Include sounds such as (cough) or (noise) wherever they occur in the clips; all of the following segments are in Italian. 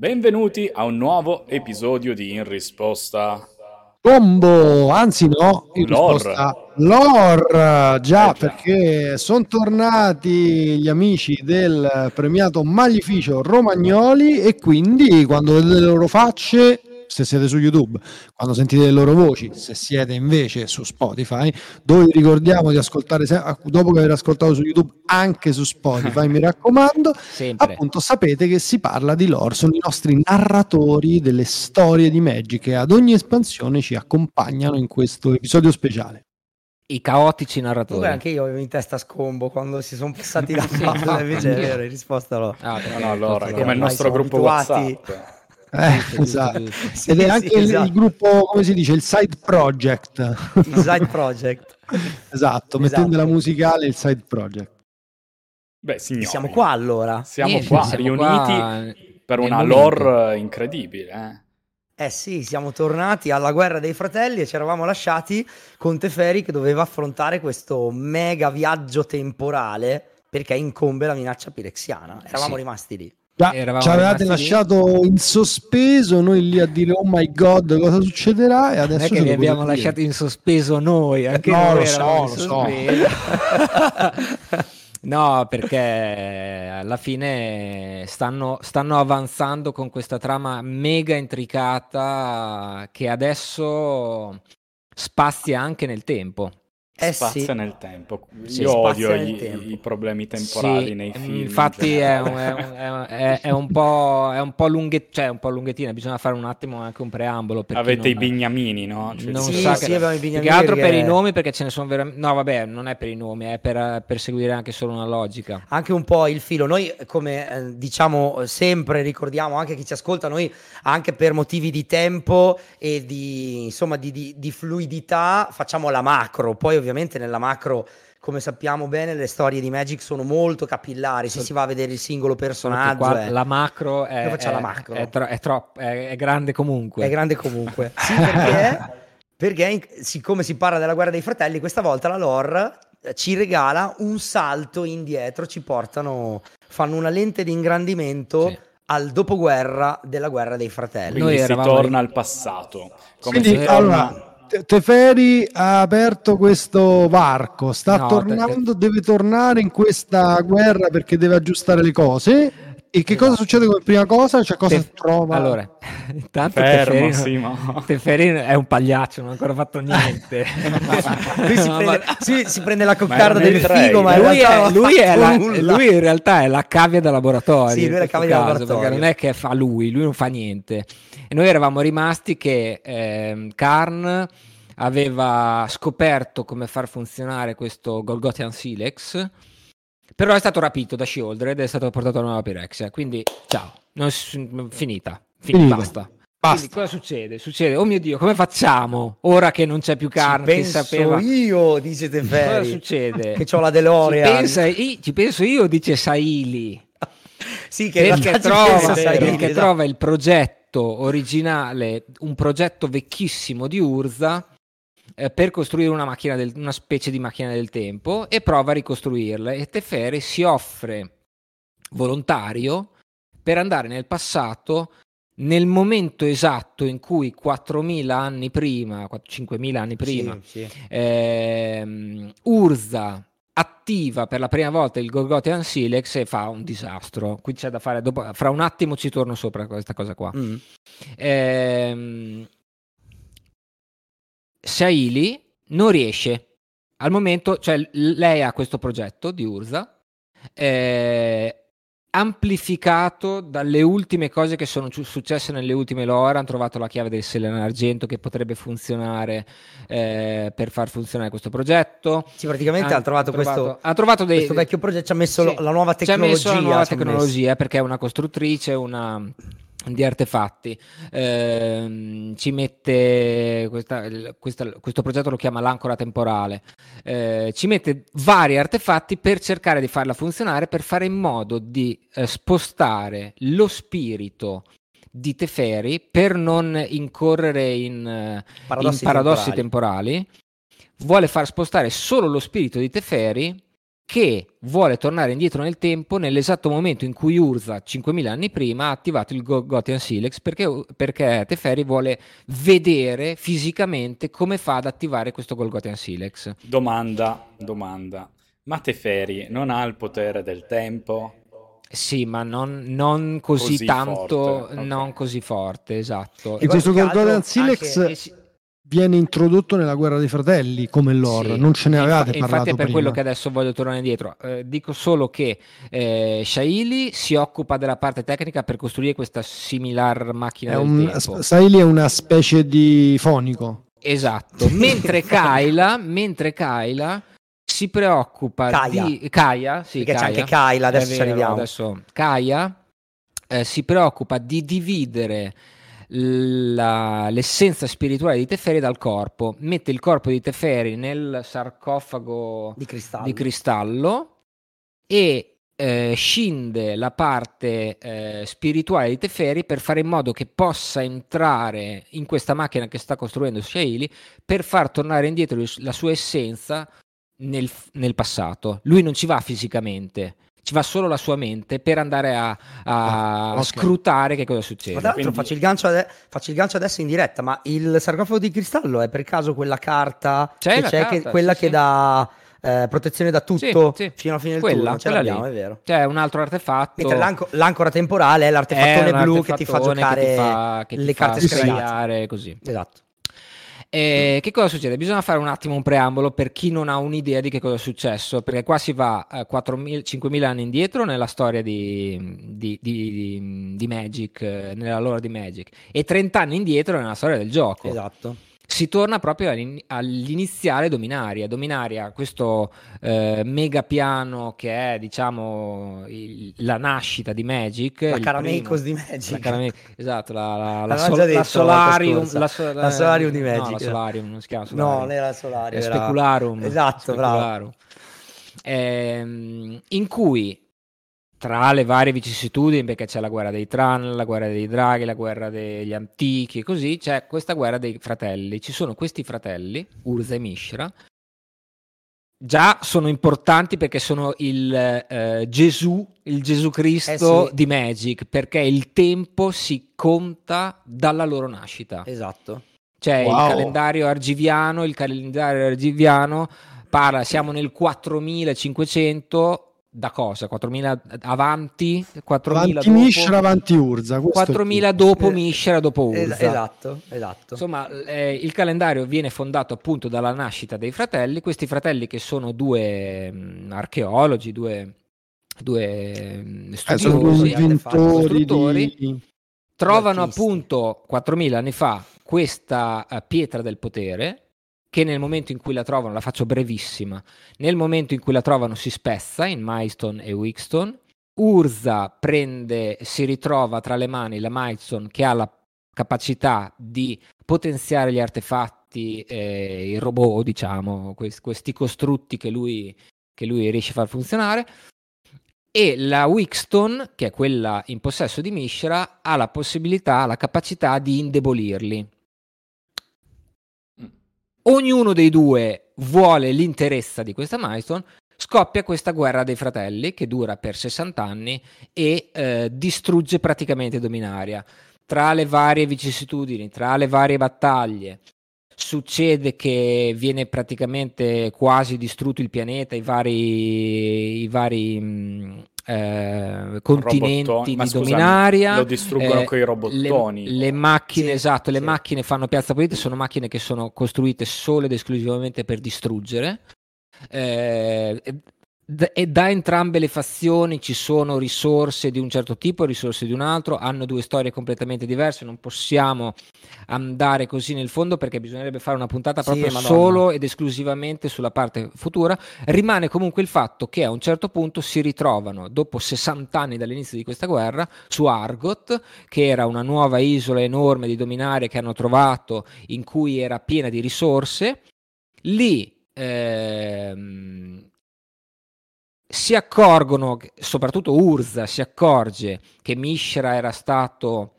Benvenuti a un nuovo episodio di In Risposta. Combo, anzi no, in Lore. risposta Lore, già Eh perché sono tornati gli amici del premiato Maglificio Romagnoli e quindi quando vedete le loro facce, se siete su YouTube, quando sentite le loro voci, se siete invece su Spotify, dove vi ricordiamo di ascoltare, dopo che avete ascoltato su YouTube, anche su Spotify, mi raccomando, (laughs) Sempre. appunto sapete che si parla di lore, sono i nostri narratori delle storie di Magic che ad ogni espansione ci accompagnano in questo episodio speciale. I caotici narratori. Vabbè, anche io avevo in testa scombo quando si sono passati di palle, invece è vero, in risposta no. Ah, No, no, allora, come il nostro gruppo abituati. WhatsApp. Eh, Giusto, esatto. giusto. Sì, Ed è sì, anche il, esatto. il gruppo, come si dice, il side project. Il side project. (laughs) esatto, mettendo Esatto. la musicale il side project. Beh, signori, Siamo qua allora. Siamo Niente, qua, siamo riuniti qua per una momento. lore incredibile. eh. Eh sì, siamo tornati alla guerra dei fratelli e ci eravamo lasciati con Teferi che doveva affrontare questo mega viaggio temporale perché incombe la minaccia pirexiana. Eravamo Sì. rimasti lì. Già, ci avevate lasciato in sospeso, noi lì a dire oh my god cosa succederà e Non adesso è che li abbiamo dire. lasciati in sospeso noi, anche no, noi lo so, lo so. (laughs) no, perché alla fine stanno, stanno avanzando con questa trama mega intricata che adesso spazia anche nel tempo. Eh Spazia sì. nel tempo. Sì, Io odio nel i, tempo. i problemi temporali Sì, nei mm, film. in Infatti è un, generale. è un- è un- (laughs) è- è un po', è un po' lunghe- cioè un po' lunghettina, bisogna fare un attimo anche un preambolo. per Avete i non- bignamini, no? Cioè, non Sì, sa sì, che- abbiamo i più bignamini che altro per perché- i nomi perché ce ne sono veramente no vabbè non è per i nomi è per, per seguire anche solo una logica anche un po' il filo. Noi, come eh, diciamo sempre, ricordiamo anche chi ci ascolta, noi anche per motivi di tempo e di, insomma, di, di- di fluidità facciamo la macro. Poi, ovviamente, nella macro, come sappiamo bene, le storie di Magic sono molto capillari. Se si va a vedere il singolo personaggio, qua è, la macro è, è- la macro. è, tro- è troppo è, è grande comunque è grande comunque. Sì, perché, (laughs) perché in- siccome si parla della guerra dei fratelli, questa volta la lore eh, ci regala un salto indietro, ci portano, fanno una lente di ingrandimento Sì. al dopoguerra della guerra dei fratelli. Quindi Noi si torna lì. al passato. Come Quindi torna... allora Teferi ha aperto questo varco, sta No, tornando, deve tornare in questa guerra perché deve aggiustare le cose. E che cosa succede come prima cosa? Cioè cosa Te- trova? allora (laughs) intanto Fermo, Teferino. (laughs) Teferino è un pagliaccio non ha ancora fatto niente (laughs) Lui si, prende, ma- si- si prende la coccarda del figo, ma lui, è, lui, è la- lui in realtà è la cavia da laboratorio. Sì, lui è la cavia da caso, laboratorio. Perché non è che fa lui, lui non fa niente. E noi eravamo rimasti che ehm, Karn aveva scoperto come far funzionare questo Golgothian Silex, però è stato rapito da Shieldred ed è stato portato a Nuova Pirexia. Quindi, ciao, non finita. Fin- Finita. Basta. Basta. Quindi cosa succede? Succede, oh mio Dio, come facciamo ora che non c'è più Karn? Ci penso sapeva. io, dice Cosa Teferi, succede? (laughs) che ho la Ci, DeLorean. pensa, i- ci penso io, dice Saili, Sì, che perché, ci trova, perché esatto. trova il progetto originale, un progetto vecchissimo di Urza eh, per costruire una, macchina del- una specie di macchina del tempo e prova a ricostruirla. E Teferi si offre volontario per andare nel passato nel momento esatto in cui 4.000 anni prima, 5.000 anni prima, Sì, sì. ehm, Urza attiva per la prima volta il Gorgotian Silex e fa un disastro. Qui c'è da fare dopo, fra un attimo ci torno sopra questa cosa qua. Mm. Ehm, Saili non riesce al momento, cioè lei ha questo progetto di Urza. eh, amplificato dalle ultime cose che sono successe nelle ultime lore hanno trovato la chiave del Selena Argento che potrebbe funzionare eh, per far funzionare questo progetto Sì, praticamente ha trovato, questo, ha trovato dei, questo vecchio progetto, ci ha messo sì, la nuova ci ha tecnologia. messo la nuova ha messo. tecnologia perché è una costruttrice una di artefatti Ehm, ci mette questa- questa- questo progetto lo chiama l'ancora temporale Eh, ci mette vari artefatti per cercare di farla funzionare per fare in modo di eh, spostare lo spirito di Teferi per non incorrere in, eh, Paradossi in paradossi temporali. temporali. vuole far spostare solo lo spirito di Teferi che vuole tornare indietro nel tempo nell'esatto momento in cui Urza, 5.000 anni prima, ha attivato il Gotian Silex perché, perché Teferi vuole vedere fisicamente come fa ad attivare questo Golgothian Silex. Domanda, domanda. Ma Teferi non ha il potere del tempo? Sì, ma non, non così, Così tanto, forte, non così forte, esatto. E questo più che altro Golgothian Silex anche- Eh viene introdotto nella guerra dei fratelli come lore, sì. non ce ne Infa- avevate Infatti parlato è per prima. quello che adesso voglio tornare indietro. Eh, dico solo che eh, Shaili si occupa della parte tecnica per costruire questa similar macchina È del un, tempo. Saili è una specie di fonico. Esatto, mentre (laughs) Kyla, mentre Kyla si preoccupa Kaia. di Kaia, sì, Perché c'è anche Kyla, adesso è ci vero, arriviamo. Adesso Kaia eh, si preoccupa di dividere la- l'essenza spirituale di Teferi dal corpo, mette il corpo di Teferi nel sarcofago di cristallo. di cristallo e eh, scinde la parte eh, spirituale di Teferi per fare in modo che possa entrare in questa macchina che sta costruendo Shaili per far tornare indietro la sua essenza nel, nel passato. Lui non ci va fisicamente, ci va solo la sua mente per andare a, a Ah, ok. scrutare che cosa Ma succede. tra l'altro Quindi- faccio, il gancio ade- faccio il gancio adesso in diretta, ma il sarcofago di cristallo è per caso quella carta C'è che c'è, che- carta, quella sì, che sì. dà eh, protezione da tutto Sì, sì. fino alla fine del Quella, turno? Ce l'abbiamo, lì. è vero. C'è un altro artefatto. Mentre l'anco- l'ancora temporale è è l'artefattone un blu che ti fa giocare che ti fa- che ti le fa carte scagliare così. Esatto. E che cosa succede? Bisogna fare un attimo un preambolo per chi non ha un'idea di che cosa è successo, perché qua si va eh, 4.000 5.000 anni indietro nella storia di, di- di- di- di Magic, eh, nella lore di Magic, e 30 anni indietro nella storia del gioco. Esatto. Si torna proprio all'in- all'iniziale Dominaria. Dominaria, questo eh, mega piano che è, diciamo, il- la nascita di Magic. La Caramecos di Magic. la Carame- esatto, la, la, la, sol- la detto la Solarium, scorsa. so- La Solarium di no, Magic, la eh. Solarium, non si chiama No, Solarium. non era la Solari. È era- Specularum. Esatto, bravo. Specularum. Ehm, in cui tra le varie vicissitudini, perché c'è la guerra dei Tran, la guerra dei draghi, la guerra degli antichi e così, c'è questa guerra dei fratelli. Ci sono questi fratelli, Urza e Mishra, già sono importanti perché sono il eh, Gesù, il Gesù Cristo Eh sì. di Magic, perché il tempo si conta dalla loro nascita. Esatto. C'è Wow. il calendario argiviano, il calendario argiviano parla, siamo nel 4500, da cosa? 4000 avanti? 4000 Avanti dopo? Mishra, avanti Urza. questo è il 4000 punto. dopo Eh, Mishra, dopo Urza. esatto, esatto. Insomma, eh, il calendario viene fondato appunto dalla nascita dei fratelli, questi fratelli che sono due mh, archeologi, due, due mh, Eh, sono studiosi, artefatti, inventori costruttori. di... trovano appunto 4000 anni fa questa eh, pietra del potere che nel momento in cui la trovano, la faccio brevissima, nel momento in cui la trovano si spezza in Milestone e Wixton, Urza prende, si ritrova tra le mani la Milestone che ha la capacità di potenziare gli artefatti, eh, i robot diciamo, quest- questi costrutti che lui, che lui riesce a far funzionare, e la Wixton, che è quella in possesso di Mishra, ha la possibilità, la capacità di indebolirli. Ognuno dei due vuole l'interesse di questa milestone, scoppia questa guerra dei fratelli che dura per 60 anni e eh, distrugge praticamente Dominaria. Tra le varie vicissitudini, tra le varie battaglie, succede che viene praticamente quasi distrutto il pianeta, i vari, i vari mh, eh, continenti Robottoni. Ma di scusami, Dominaria. Lo distruggono eh, coi robottoni. Le, le macchine, Sì, esatto, le sì. macchine fanno piazza pulita, sono macchine che sono costruite solo ed esclusivamente per distruggere. Eh, e- da entrambe le fazioni ci sono risorse di un certo tipo e risorse di un altro, hanno due storie completamente diverse, non possiamo andare così nel fondo perché bisognerebbe fare una puntata Sì, proprio Madonna. solo ed esclusivamente sulla parte futura. Rimane comunque il fatto che a un certo punto si ritrovano, dopo 60 anni dall'inizio di questa guerra, su Argot, che era una nuova isola enorme di dominare che hanno trovato in cui era piena di risorse. Lì ehm, si accorgono, soprattutto Urza si accorge che Mishra era stato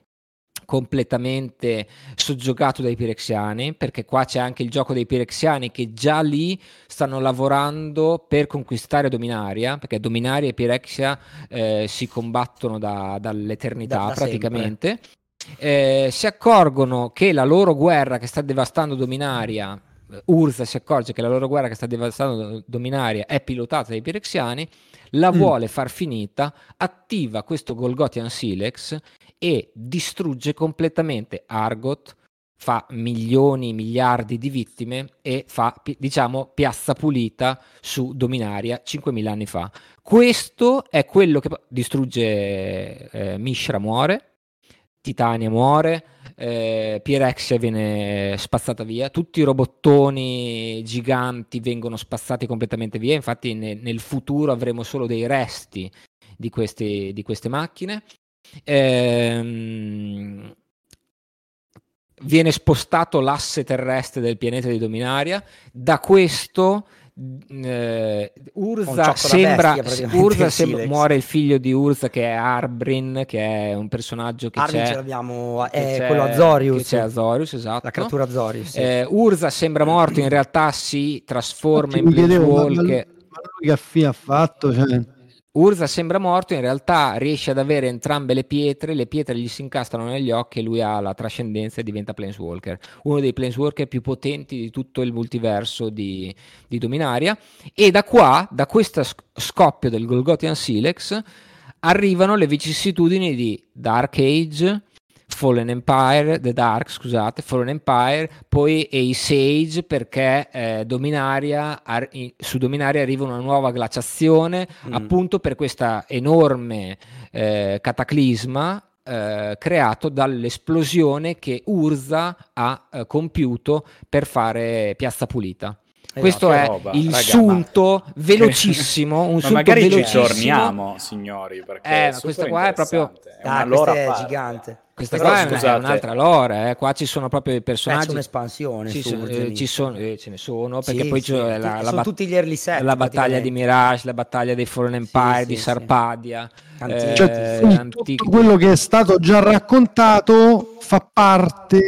completamente soggiogato dai pirexiani, perché qua c'è anche il gioco dei pirexiani che già lì stanno lavorando per conquistare Dominaria, perché Dominaria e Pirexia eh, si combattono da, dall'eternità Da- da praticamente. Eh, si accorgono che la loro guerra che sta devastando Dominaria, Urza si accorge che la loro guerra che sta devastando Dominaria è pilotata dai pirexiani, la Mm. vuole far finita, attiva questo Golgothian Silex e distrugge completamente Argot, fa milioni, miliardi di vittime e fa, diciamo, piazza pulita su Dominaria 5.000 anni fa. Questo è quello che distrugge eh, Mishra muore, Titania muore, eh, Pirexia viene spazzata via, tutti i robottoni giganti vengono spazzati completamente via, infatti ne- nel futuro avremo solo dei resti di, questi- di queste macchine. Ehm, viene spostato l'asse terrestre del pianeta di Dominaria, da questo eh, Urza sembra, bestia, Urza (laughs) sembra- muore il figlio di Urza che è Arbrin, che è un personaggio che Armin c'è ce l'abbiamo, è c'è- quello Azorius, che c'è Azorius, esatto. la creatura Azorius. sì. Eh, Urza sembra morto, in realtà si trasforma Infatti in mi chiedevo, ma- lui, Planeswalker. ma lui che fine ha fatto? Cioè, Urza sembra morto, in realtà riesce ad avere entrambe le pietre, le pietre gli si incastrano negli occhi e lui ha la trascendenza e diventa Planeswalker, uno dei Planeswalker più potenti di tutto il multiverso di, di Dominaria. E da qua, da questo sc- scoppio del Golgothian Silex, arrivano le vicissitudini di Dark Age, Fallen Empire, The Dark, scusate, Fallen Empire, poi Ace Age perché eh, Dominaria, ar- su Dominaria arriva una nuova glaciazione Mm. appunto per questa enorme eh, cataclisma eh, creato dall'esplosione che Urza ha eh, compiuto per fare Piazza Pulita. Esatto. Questo che è roba, il raga, sunto velocissimo, (laughs) un Ma sunto magari ci velocissimo. torniamo, signori, perché Eh, è ma questa qua è proprio-. È una questa è parte. gigante. Questa Però, qua è una- è scusate. un'altra lore, eh. qua ci sono proprio i personaggi. c'è un'espansione Ci su sono, eh, ci sono- eh, ce ne sono, perché Sì, poi sì, c'è la, la sono bat- tutti gli early set la battaglia di. Mirage, la battaglia dei Fallen Empire, sì, di sì. Sarpadia, eh, cioè, tutto quello che è stato già raccontato fa parte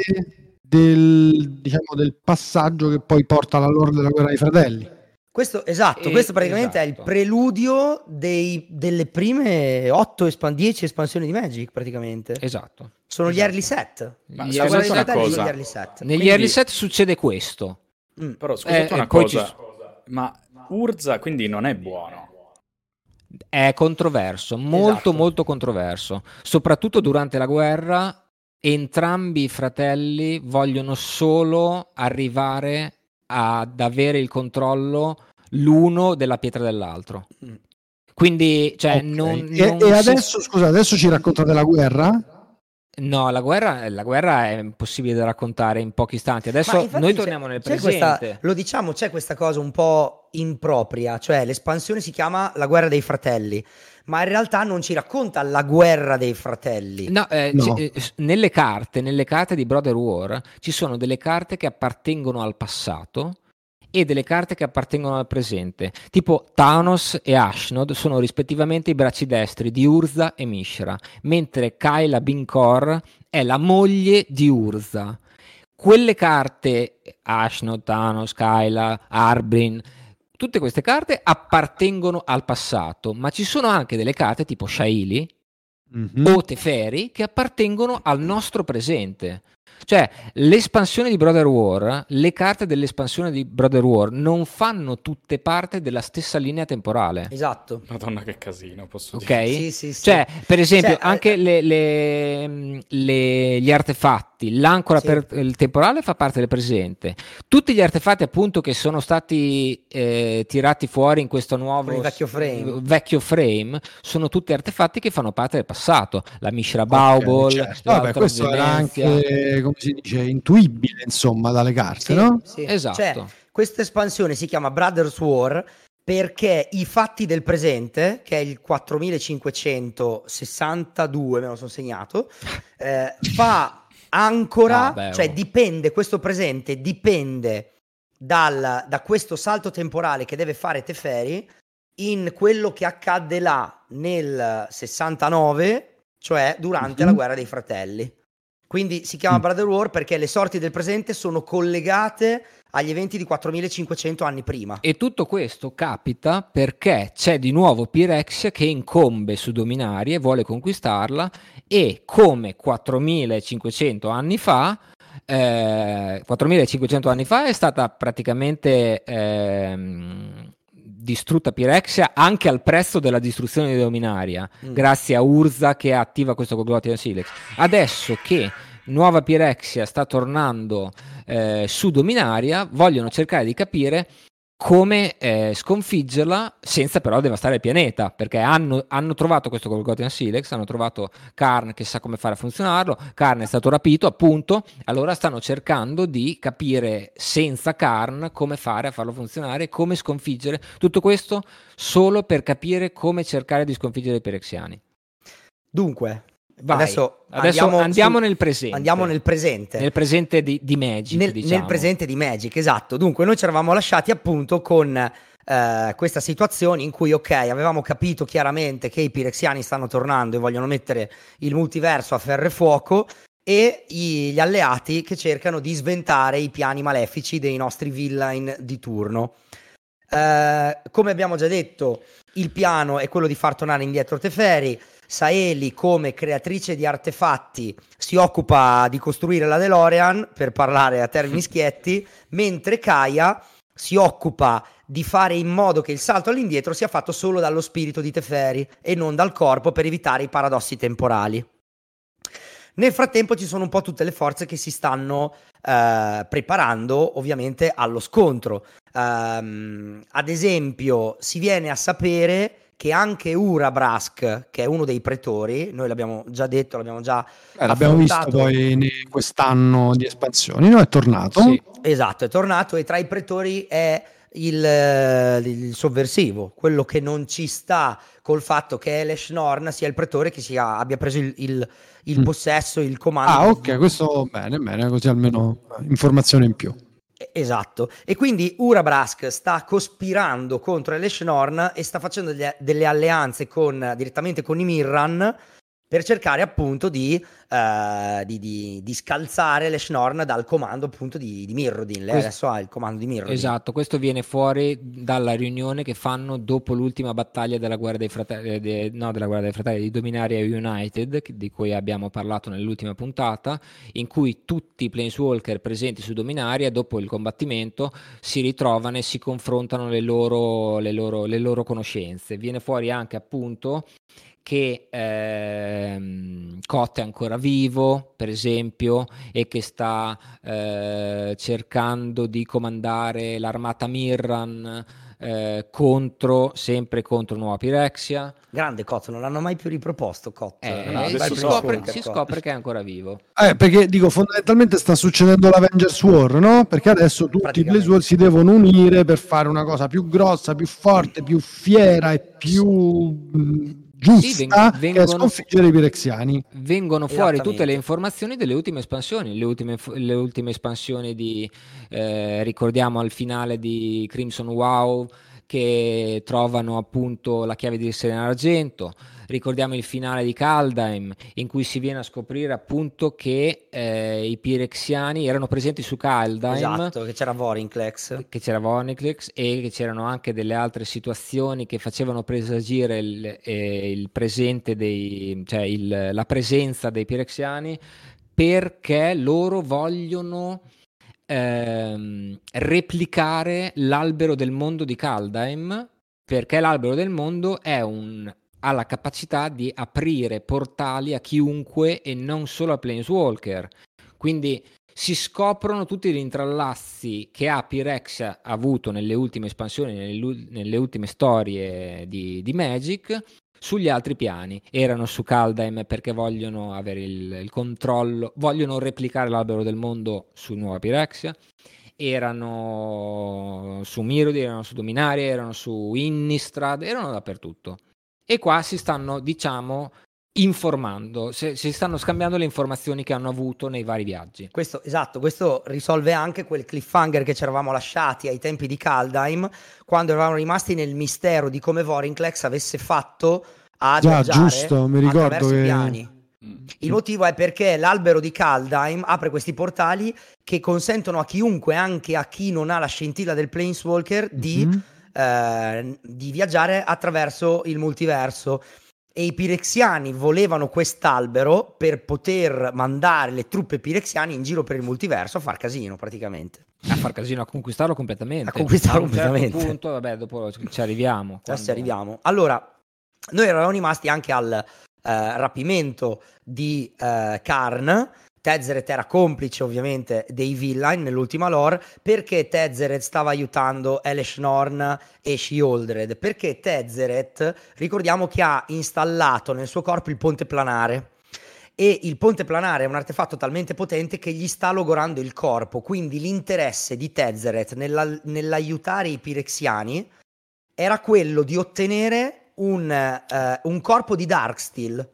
del, diciamo, del passaggio che poi porta alla lore della guerra dei fratelli. Questo, esatto, Eh, questo praticamente è il esatto. preludio dei- delle prime 8 espan- 10 espansioni di Magic praticamente. Esatto. Sono gli esatto. early set. Ma Gli una fratelli sono cosa. gli early set. Negli Quindi- early set succede questo. Mm. Però scusate Eh, una e poi ci cosa, ma Urza quindi non è buono. È controverso, molto Esatto. molto controverso. Soprattutto durante la guerra, entrambi i fratelli vogliono solo arrivare ad avere il controllo l'uno della pietra dell'altro. Mm. Quindi, cioè, Ok. non, e, non e si- adesso, scusa, adesso ci raccontate la guerra? No, la guerra, la guerra è impossibile da raccontare in pochi istanti. Adesso noi torniamo nel presente. questa- lo diciamo, c'è questa cosa un po' impropria, cioè l'espansione si chiama la guerra dei fratelli, ma in realtà non ci racconta la guerra dei fratelli. No, eh, No. c- eh, nelle carte, nelle carte di Brother War ci sono delle carte che appartengono al passato e delle carte che appartengono al presente. Tipo Thanos e Ashnod sono rispettivamente i bracci destri di Urza e Mishra, mentre Kyla Binkor è la moglie di Urza. Quelle carte, Ashnod, Thanos, Kyla, Arbrin, tutte queste carte appartengono al passato, ma ci sono anche delle carte tipo Shaili, Mhm. o Teferi che appartengono al nostro presente. Cioè, l'espansione di Brother War, le carte dell'espansione di Brother War non fanno tutte parte della stessa linea temporale. Esatto. Madonna che casino, posso Ok? dire. Sì, sì, sì. Cioè, per esempio, Cioè, anche eh, le- le- le- gli artefatti, l'ancora Sì. per il temporale fa parte del presente. Tutti gli artefatti, appunto, che sono stati eh, tirati fuori in questo nuovo vecchio frame. vecchio frame, sono tutti artefatti che fanno parte del passato. La Mishra Baubol, Ok, certo. Vabbè, questo era anche, come si dice, intuibile, insomma, dalle carte, Sì, no? sì. Esatto. Cioè, questa espansione si chiama Brothers War perché i fatti del presente, che è il 4562, me lo sono segnato, eh, fa ancora, Ah, beh, cioè oh. dipende, questo presente dipende dal- da questo salto temporale che deve fare Teferi in quello che accadde là nel 69, cioè durante Mhm. la guerra dei fratelli. Quindi si chiama Mm. Brother War perché le sorti del presente sono collegate agli eventi di 4500 anni prima. E tutto questo capita perché c'è di nuovo Pirexia che incombe su Dominaria e vuole conquistarla e come 4500 anni fa, eh, 4500 anni fa è stata praticamente ehm, distrutta Pirexia anche al prezzo della distruzione di Dominaria, Mm. grazie a Urza che attiva questo Goglotian Silex. Adesso che Nuova Pirexia sta tornando eh, su Dominaria, vogliono cercare di capire come eh, sconfiggerla senza però devastare il pianeta, perché hanno, hanno trovato questo Golgothian Silex, hanno trovato Karn che sa come fare a funzionarlo, Karn è stato rapito appunto, allora stanno cercando di capire senza Karn come fare a farlo funzionare, come sconfiggere, tutto questo solo per capire come cercare di sconfiggere i Perexiani. Dunque, Vai. adesso, Adesso andiamo, andiamo sul- nel presente. Andiamo nel presente. Nel presente di, di Magic, nel, diciamo. nel presente di Magic, esatto. Dunque, noi ci eravamo lasciati appunto con eh, questa situazione in cui, ok, avevamo capito chiaramente che i Pirexiani stanno tornando e vogliono mettere il multiverso a ferro e fuoco. E gli alleati che cercano di sventare i piani malefici dei nostri villain di turno. Eh, come abbiamo già detto, il piano è quello di far tornare indietro Teferi. Saeli, come creatrice di artefatti, si occupa di costruire la DeLorean, per parlare a termini (laughs) schietti, mentre Kaya si occupa di fare in modo che il salto all'indietro sia fatto solo dallo spirito di Teferi e non dal corpo per evitare i paradossi temporali. Nel frattempo ci sono un po' tutte le forze che si stanno eh, preparando ovviamente allo scontro. Ehm, ad esempio, si viene a sapere che anche Urabrask, che è uno dei pretori, noi l'abbiamo già detto, l'abbiamo già Eh, l'abbiamo visto poi in quest'anno di espansioni, no? È tornato. Sì. Esatto, è tornato e tra i pretori è il, eh, il sovversivo, quello che non ci sta col fatto che Elesh Norn sia il pretore che sia- abbia preso il, il- il Mm. possesso, il comando. Ah, ok, questo bene, bene, così almeno informazione in più. Esatto, e quindi Urabrask sta cospirando contro Elesh Norn e sta facendo delle, delle alleanze con, direttamente con i Mirran per cercare appunto di, eh, di, di- di scalzare Elesh Norn dal comando appunto di, di Mirrodin. Lei Questo- adesso ha il comando di Mirrodin. Esatto, questo viene fuori dalla riunione che fanno dopo l'ultima battaglia della guerra dei fratelli, eh, de- no, della guerra dei fratelli di Dominaria United, di cui abbiamo parlato nell'ultima puntata, in cui tutti i Planeswalker presenti su Dominaria, dopo il combattimento, si ritrovano e si confrontano le loro, le loro, le loro conoscenze. Viene fuori anche appunto che ehm, Kot è ancora vivo, per esempio, e che sta eh, cercando di comandare l'armata Mirran eh, contro, sempre contro Nuova Pirexia. Grande Cot, non l'hanno mai più riproposto Cot. Eh, no, si, adesso scopre, si scopre che è ancora vivo. Eh, perché dico, fondamentalmente sta succedendo l'Avengers War, no? Perché adesso tutti i. Blaze si devono unire per fare una cosa più grossa, più forte, più fiera e più giusta Sì, veng- che è vengono- sconfiggere i Pirexiani. vengono fuori tutte le informazioni delle ultime espansioni, le ultime, le ultime espansioni di, eh, ricordiamo al finale di Crimson Wow che trovano appunto la chiave di Serena Argento, ricordiamo il finale di Kaldheim in cui si viene a scoprire appunto che eh, i Pirexiani erano presenti su Kaldheim Esatto, che c'era Vorinclex. che c'era Voniclex e che c'erano anche delle altre situazioni che facevano presagire il, eh, il presente dei, cioè il- la presenza dei Pirexiani perché loro vogliono ehm, replicare l'albero del mondo di Kaldheim perché l'albero del mondo è un ha la capacità di aprire portali a chiunque e non solo a Planeswalker. Quindi si scoprono tutti gli intrallazzi che ha Pirexia avuto nelle ultime espansioni, nelle, nelle ultime storie di, di Magic sugli altri piani. Erano su Kaldheim perché vogliono avere il, il controllo, vogliono replicare l'albero del mondo su Nuova Pirexia. Erano su Mirodi, erano su Dominaria, erano su Innistrad, erano dappertutto. E qua si stanno, diciamo, informando, se- si stanno scambiando le informazioni che hanno avuto nei vari viaggi. Questo, esatto, questo risolve anche quel cliffhanger che ci eravamo lasciati ai tempi di Kaldheim, quando eravamo rimasti nel mistero di come Vorinclex avesse fatto a Già, viaggiare giusto, mi ricordo che- piani. Mm. Il motivo è perché l'albero di Kaldheim apre questi portali che consentono a chiunque, anche a chi non ha la scintilla del Planeswalker, di, Mhm. Eh, di viaggiare attraverso il multiverso. E i pirexiani volevano quest'albero per poter mandare le truppe pirexiane in giro per il multiverso a far casino praticamente. A far casino, a conquistarlo completamente. A conquistarlo A un certo completamente. punto, vabbè, dopo ci arriviamo. Adesso ci arriviamo. Allora, noi eravamo rimasti anche al eh, rapimento di eh, Karn. Tezzeret era complice ovviamente dei villain nell'ultima lore perché Tezzeret stava aiutando Elesh Norn e Sheoldred perché Tezzeret ricordiamo che ha installato nel suo corpo il ponte planare. E il ponte planare è un artefatto talmente potente che gli sta logorando il corpo quindi l'interesse di Tezzeret nella- nell'aiutare i pirexiani era quello di ottenere un, eh, un corpo di Darksteel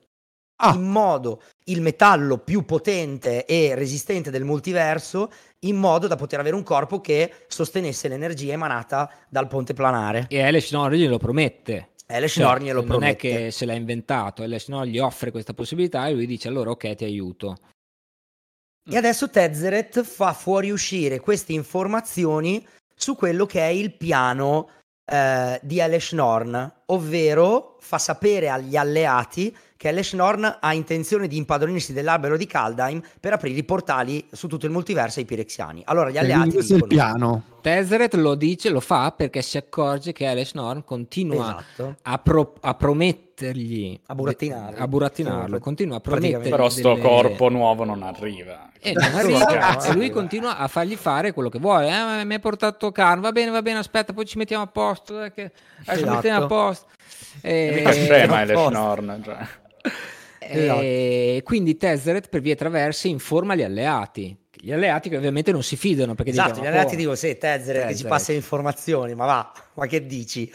Ah. in modo il metallo più potente e resistente del multiverso in modo da poter avere un corpo che sostenesse l'energia emanata dal ponte planare. E Elesh Norn glielo promette. Elesh Cioè, Norn glielo non promette. è che se l'ha inventato, Elesh Norn gli offre questa possibilità e lui dice allora ok ti aiuto. E adesso Tezzeret fa fuoriuscire queste informazioni su quello che è il piano eh, di Elesh Norn, ovvero fa sapere agli alleati che Elesh Norn ha intenzione di impadronirsi dell'albero di Kaldheim per aprire i portali su tutto il multiverso ai Pirexiani. Allora gli alleati questo è il piano. Tezzeret lo dice, lo fa perché si accorge che Elesh Norn continua Esatto. a, pro- a promettergli A burattinarlo. a burattinarlo, continua a promettergli Però sto delle- corpo nuovo non arriva. E non Esatto, arriva, e lui continua a fargli fare quello che vuole. Eh, mi hai portato Khan, va bene, va bene, aspetta, poi ci mettiamo a posto. dai che- Adesso Esatto. mettiamo a posto. È E, mica scema Eh, apposta. Norn. Cioè. E quindi Tezzeret per vie traverse informa gli alleati. Gli alleati che ovviamente non si fidano perché Esatto, dicono, gli alleati "Oh, dicono sì, Tezzeret che ci Tezzeret." passa le informazioni, ma va, ma che dici?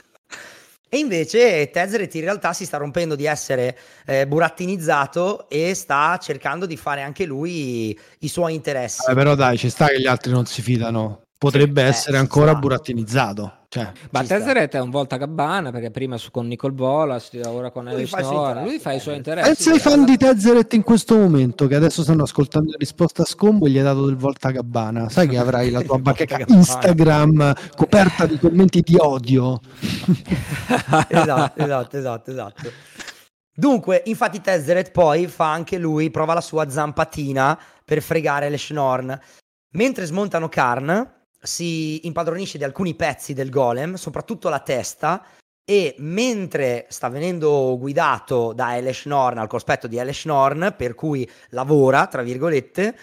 E invece Tezzeret in realtà si sta rompendo di essere eh, burattinizzato e sta cercando di fare anche lui i suoi interessi. Eh, però dai, ci sta che gli altri non si fidano. Potrebbe Eh, essere ancora sta. burattinizzato. Cioè, Ma. Tezzeret è un volta gabbana perché prima su- con Nicole Bolas, ora con Norn, interessi, lui fa i suoi Tezzeret. interessi. pensa ai fan di Tezzeret in questo momento che adesso stanno ascoltando risposta a scombo e gli hai dato del volta gabbana. Sai che avrai la tua (laughs) bacheca. Instagram coperta di commenti di odio. (laughs) esatto, esatto, esatto, esatto. Dunque, infatti Tezzeret poi fa anche lui, prova la sua zampatina per fregare Leshnorn. Mentre smontano Karn, si impadronisce di alcuni pezzi del golem, soprattutto la testa, e mentre sta venendo guidato da Elesh Norn al cospetto di Elesh Norn, per cui lavora, tra virgolette,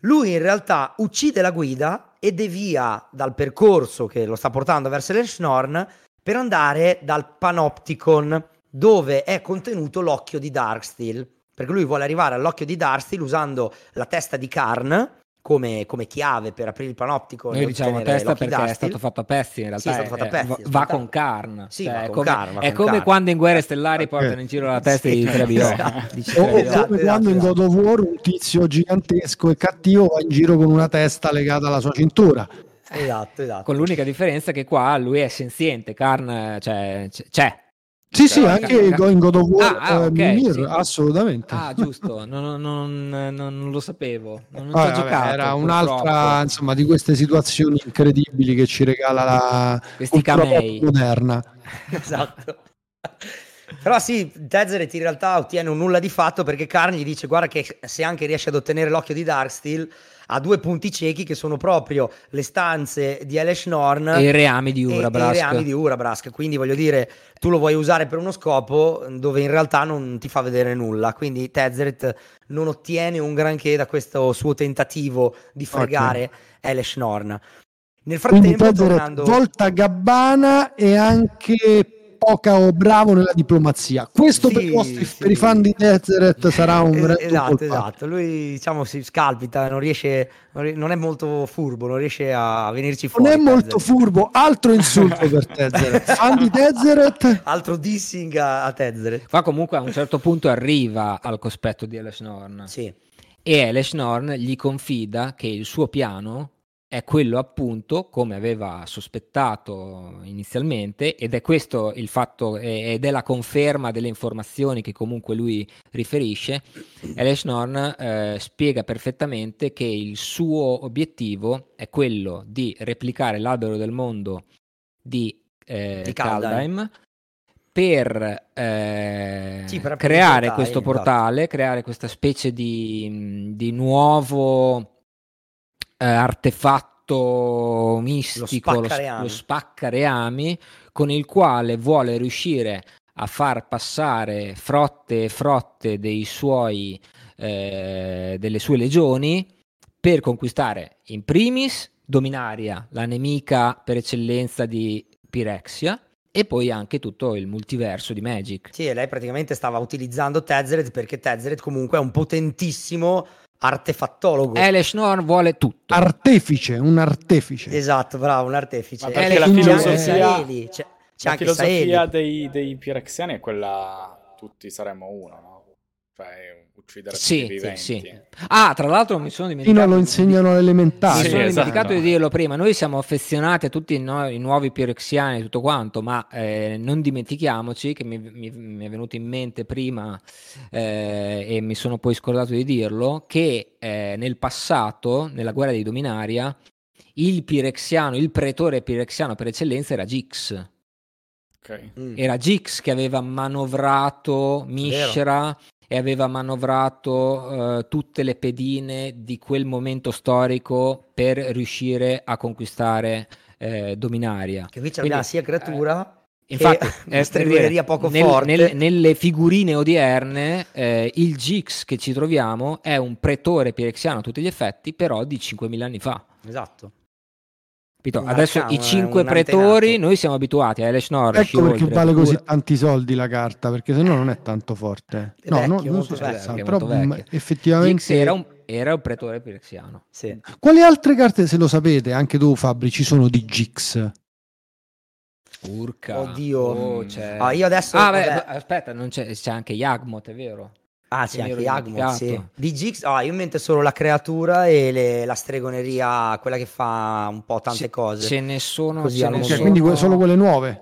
lui in realtà uccide la guida e devia dal percorso che lo sta portando verso Elesh Norn per andare dal Panopticon dove è contenuto l'occhio di Darksteel. Perché lui vuole arrivare all'occhio di Darksteel usando la testa di Karn come, come chiave per aprire il Panopticon. Noi diciamo testa perché è Darksteel. stato fatto a pezzi in realtà Sì, è stato fatto a pezzi, va- è va con Karn Sì, Cioè, va è con come, Karn, va è con come Karn. quando in Guerre Stellari (laughs) portano in giro la testa Sì, di Trebiò (laughs) esatto. O. Esatto, come quando in. God of War un tizio gigantesco e cattivo va in giro con una testa legata alla sua cintura. Esatto, esatto. con l'unica differenza che qua lui è senziente Karn cioè, c'è Sì, sì, anche in God of War Ah, ah, eh, ok, Mimir, sì. assolutamente. ah giusto non, non- non- non lo sapevo non, ho Vabbè, giocato era purtroppo. un'altra insomma di queste situazioni incredibili che ci regala la Questi cultura moderna. (laughs) esatto. Però sì, Tezzeret in realtà ottiene un nulla di fatto perché Karn gli dice guarda che se anche riesce ad ottenere l'occhio di Darksteel ha due punti ciechi che sono proprio le stanze di Elesh Norn e i reami di e- e Urabrask reami di Urabrask. Quindi voglio dire, tu lo vuoi usare per uno scopo dove in realtà non ti fa vedere nulla. Quindi Tezzeret non ottiene un granché da questo suo tentativo di fregare Elesh Norn. Nel Quindi frattempo, Tezzeret tornando... volta gabbana e anche poca o bravo nella diplomazia. Questo per, Sì, i vostri, sì. per i fan di Tezzeret sarà un un esatto, esatto. Lui diciamo si scalpita, non riesce, non è molto furbo, non riesce a venirci fuori. Non è molto Tezzeret. furbo, altro insulto per Tezzeret. (laughs) Fan di Tezzeret Altro dissing a, a Tezzeret. qua comunque a un certo punto arriva al cospetto di Elesh Norn Sì. e Elesh Norn gli confida che il suo piano è quello appunto, come aveva sospettato inizialmente, ed è questo il fatto, ed è la conferma delle informazioni che comunque lui riferisce, Elias Norn eh, spiega perfettamente che il suo obiettivo è quello di replicare l'albero del mondo di, eh, di Kaldheim, per, eh, sì, per creare questo portale, creare questa specie di, di nuovo eh, artefatto mistico, lo, lo spaccareami, con il quale vuole riuscire a far passare frotte e frotte dei suoi, eh, delle sue legioni per conquistare in primis Dominaria, la nemica per eccellenza di Pirexia, e poi anche tutto il multiverso di Magic. Sì, e lei praticamente stava utilizzando Tezzeret perché Tezzeret comunque è un potentissimo artefattologo. Elesh Norn vuole tutto. Artefice, un artefice. Esatto, bravo, un artefice. Ma perché la filosofia, c'è, c'è la filosofia dei, dei Pirexiani è quella tutti saremo uno, no? Cioè uccidere sì, tutti. Sì, sì. Ah, tra l'altro mi sono dimenticato. Fino lo insegnano all'elementari. Mi sono esatto. dimenticato di dirlo prima. Noi siamo affezionati a tutti i, no- i nuovi pirexiani e tutto quanto, ma eh, non dimentichiamoci che mi, mi, mi, è venuto in mente prima eh, e mi sono poi scordato di dirlo, che eh, nel passato, nella guerra di Dominaria, il pirexiano, il pretore pirexiano per eccellenza era Gix. Okay. Mm. Era Gix che aveva manovrato Mishra e aveva manovrato uh, tutte le pedine di quel momento storico per riuscire a conquistare eh, Dominaria. Che qui c'è sia creatura. Eh, infatti, (laughs) è stregoneria poco nel, forte. Nel, nelle figurine odierne, eh, il Gix che ci troviamo è un pretore pirexiano a tutti gli effetti, però di 5.000 anni fa. Esatto. Capito? Adesso i cinque pretori, noi siamo abituati a Elish Norris. Ecco perché vale così tanti soldi la carta, perché se no non è tanto forte. È no, vecchio, non, non so vecchio, però effettivamente era un, era un pretore pirexiano. Sì. Quali altre carte, se lo sapete, anche tu Fabri, ci sono di Gix? Urca. Oddio. Oh, c'è... Ah, io adesso... Ah, beh, aspetta, c'è, c'è anche Yagmoth, è vero? Ah, sì, anche Yagmoth, sì. Di Gix, oh, io mente solo la creatura e le, la stregoneria, quella che fa un po' tante ce, cose. Ce ne sono, Così ce ne sono... quindi solo quelle nuove?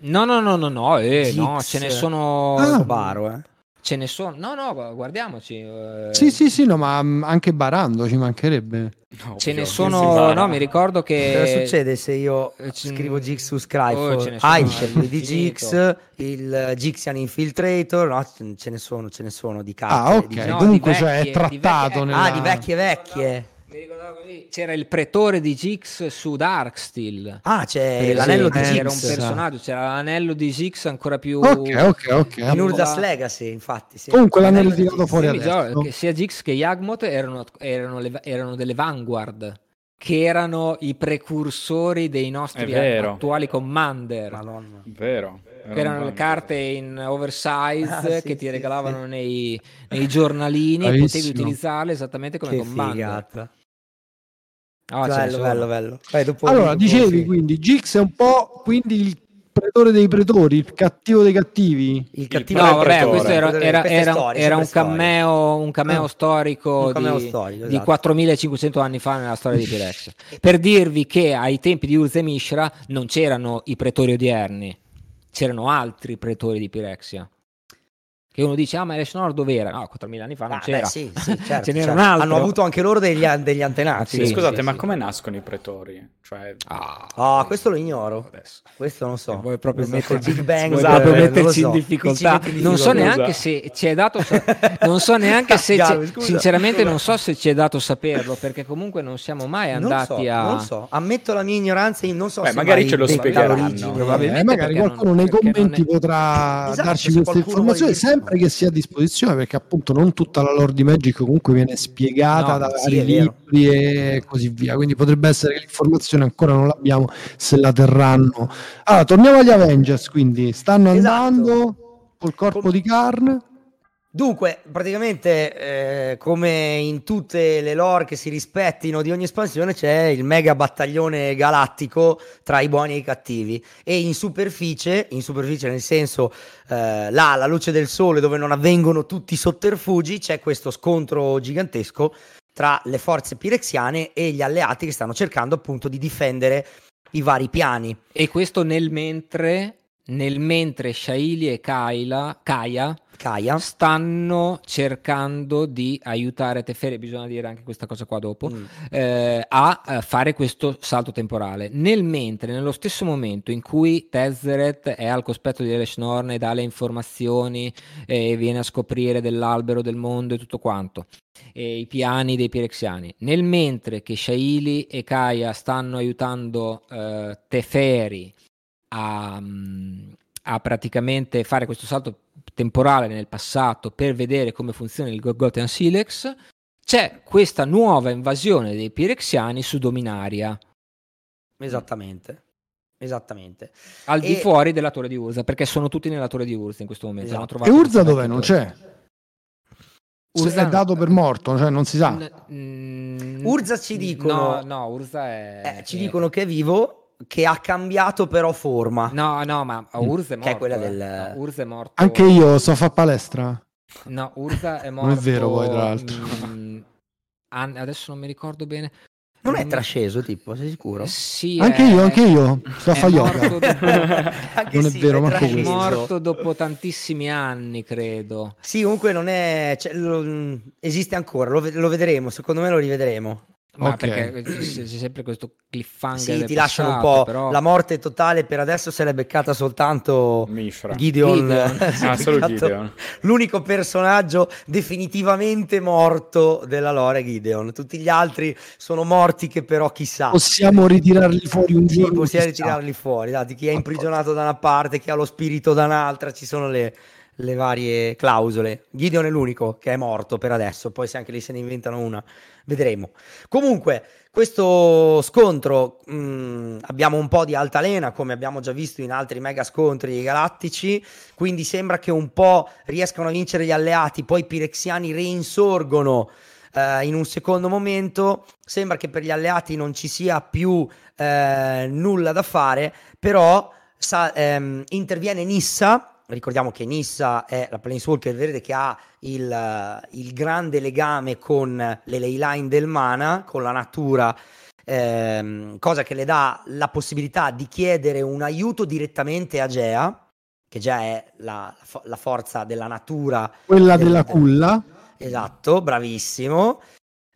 No, no, no, no, no, eh, no ce ne sono... Ah, baro, eh. Ce ne sono, no, no, guardiamoci. Eh... Sì, sì, sì, no, ma mm, anche barando ci mancherebbe. No, ce ne sono, no, mi ricordo che. Cosa succede se io eh, scrivo Gix su Skype? Oh, ah, il di Gix, il Gixian Infiltrator, no, ce ne sono, ce ne sono di carte. Ah, ok, di... no, comunque di vecchie, cioè è trattato. Di vecchie... Nella... Ah, di vecchie vecchie. Mi ricordavo così. C'era il pretore di Gix su Darksteel. Ah, c'è l'anello di Gix. C'era un personaggio, c'era l'anello di Gix ancora più. Ok, ok, ok. In Urdas Legacy, infatti. Sì. Comunque l'anello tirato fuori adesso. Che sia Gix che Yagmoth erano, erano, le, erano delle vanguard che erano i precursori dei nostri attuali commander. Madonna. Vero. Che erano le carte in oversize ah, sì, che ti sì, regalavano sì. Nei, nei, giornalini Bravissimo. e potevi utilizzarle esattamente come che commander. Figata. Oh, bello, bello, bello. Vai, allora, dicevi quindi, Gix è un po' quindi il pretore dei pretori, il cattivo dei cattivi. Il cattivo no, vabbè, questo era, era, era, storie, era un, cameo, un cameo ah, storico, un cameo di, storico esatto. di 4500 anni fa nella storia di (laughs) Pirex. per dirvi che ai tempi di Urze Mishra non c'erano i pretori odierni, c'erano altri pretori di Pirexia che uno dice, ah ma Eleanor dove era? No, 4.000 anni fa non ah, c'era. Beh, sì, sì, (laughs) certo, Ce n'era certo. un altro. Hanno avuto anche loro degli, degli antenati. Sì, Scusate, sì, ma come nascono i pretori? Cioè... Ah, oh, questo lo ignoro. Adesso. Questo non so. Vuoi proprio metterci, Big Bang, vuoi proprio metterci in difficoltà. Non so neanche se ci è dato... non so neanche se... sinceramente non so se ci è dato saperlo, perché comunque non siamo mai andati non a... Non so, ammetto la mia ignoranza, non so Beh, se magari ce lo spiegheranno. Probabilmente magari qualcuno nei commenti potrà esatto, darci queste informazioni, sempre che sia a disposizione perché appunto non tutta la lore di Magic comunque viene spiegata no, da vari sì, libri e così via. Quindi potrebbe essere che l'informazione ancora non l'abbiamo se la terranno. Allora torniamo agli Avengers quindi. Stanno esatto. andando col corpo Com- di Karn Dunque, praticamente, eh, come in tutte le lore che si rispettino di ogni espansione, c'è il mega battaglione galattico tra i buoni e i cattivi. E in superficie, in superficie nel senso eh, là, alla luce del sole, dove non avvengono tutti i sotterfugi, c'è questo scontro gigantesco tra le forze pirexiane e gli alleati che stanno cercando appunto di difendere i vari piani. E questo nel mentre nel mentre Shaili e Kaila, Kaya, Kaya stanno cercando di aiutare Teferi, bisogna dire anche questa cosa qua dopo, mm. eh, a, a, fare questo salto temporale. Nel mentre, nello stesso momento in cui Tezzeret è al cospetto di Eleshnorn e dà le informazioni e viene a scoprire dell'albero del mondo e tutto quanto, e i piani dei Pirexiani, nel mentre che Shaili e Kaya stanno aiutando eh, Teferi a, a praticamente fare questo salto temporale nel passato per vedere come funziona il Gogotean Silex, c'è questa nuova invasione dei Pirexiani su Dominaria. Esattamente. Esattamente. Al e... di fuori della torre di Urza, perché sono tutti nella torre di Urza in questo momento. Esatto. E Urza dov'è? Non c'è. Urza è dato per morto, cioè non si sa. Mm, Urza ci dicono. No, no, Urza è. Eh, ci è... dicono che è vivo che ha cambiato però forma. No, no, ma Urza è morto. Che è quella eh. del... No, Urza è morto. Anche io so fa palestra. No, Urza è morto. Non è vero poi, tra l'altro. Mh, adesso non mi ricordo bene. Non è trasceso, tipo, sei sicuro? Sì. Anche è... io, anche io. Sto a fare yoga. Dopo... (laughs) non è sì, vero, ma è morto dopo tantissimi anni, credo. Sì, comunque non è... Cioè, lo... esiste ancora, lo, lo vedremo, secondo me lo rivedremo. Ma okay. perché c'è, sempre questo cliffhanger. Sì, ti lasciano un po'. Però... La morte totale per adesso se l'è beccata soltanto Mishra. Gideon. Gideon. (laughs) ah, solo Gideon. L'unico personaggio definitivamente morto della lore Gideon. Tutti gli altri sono morti che però chissà. Possiamo ritirarli fuori un sì, giorno. possiamo ritirarli fuori. Dati, chi è imprigionato da una parte, chi ha lo spirito da un'altra, ci sono le, le varie clausole. Gideon è l'unico che è morto per adesso, poi se anche lì se ne inventano una, vedremo. Comunque, questo scontro mh, mm, abbiamo un po' di altalena, come abbiamo già visto in altri mega scontri galattici, quindi sembra che un po' riescano a vincere gli alleati, poi i pirexiani reinsorgono Uh, in un secondo momento sembra che per gli alleati non ci sia più uh, nulla da fare, però sa, um, interviene Nissa ricordiamo che Nissa è la Planeswalker verde che ha il, il grande legame con le ley line del mana, con la natura, ehm, cosa che le dà la possibilità di chiedere un aiuto direttamente a Gea, che già è la, la forza della natura. Quella del, della culla. Esatto, bravissimo.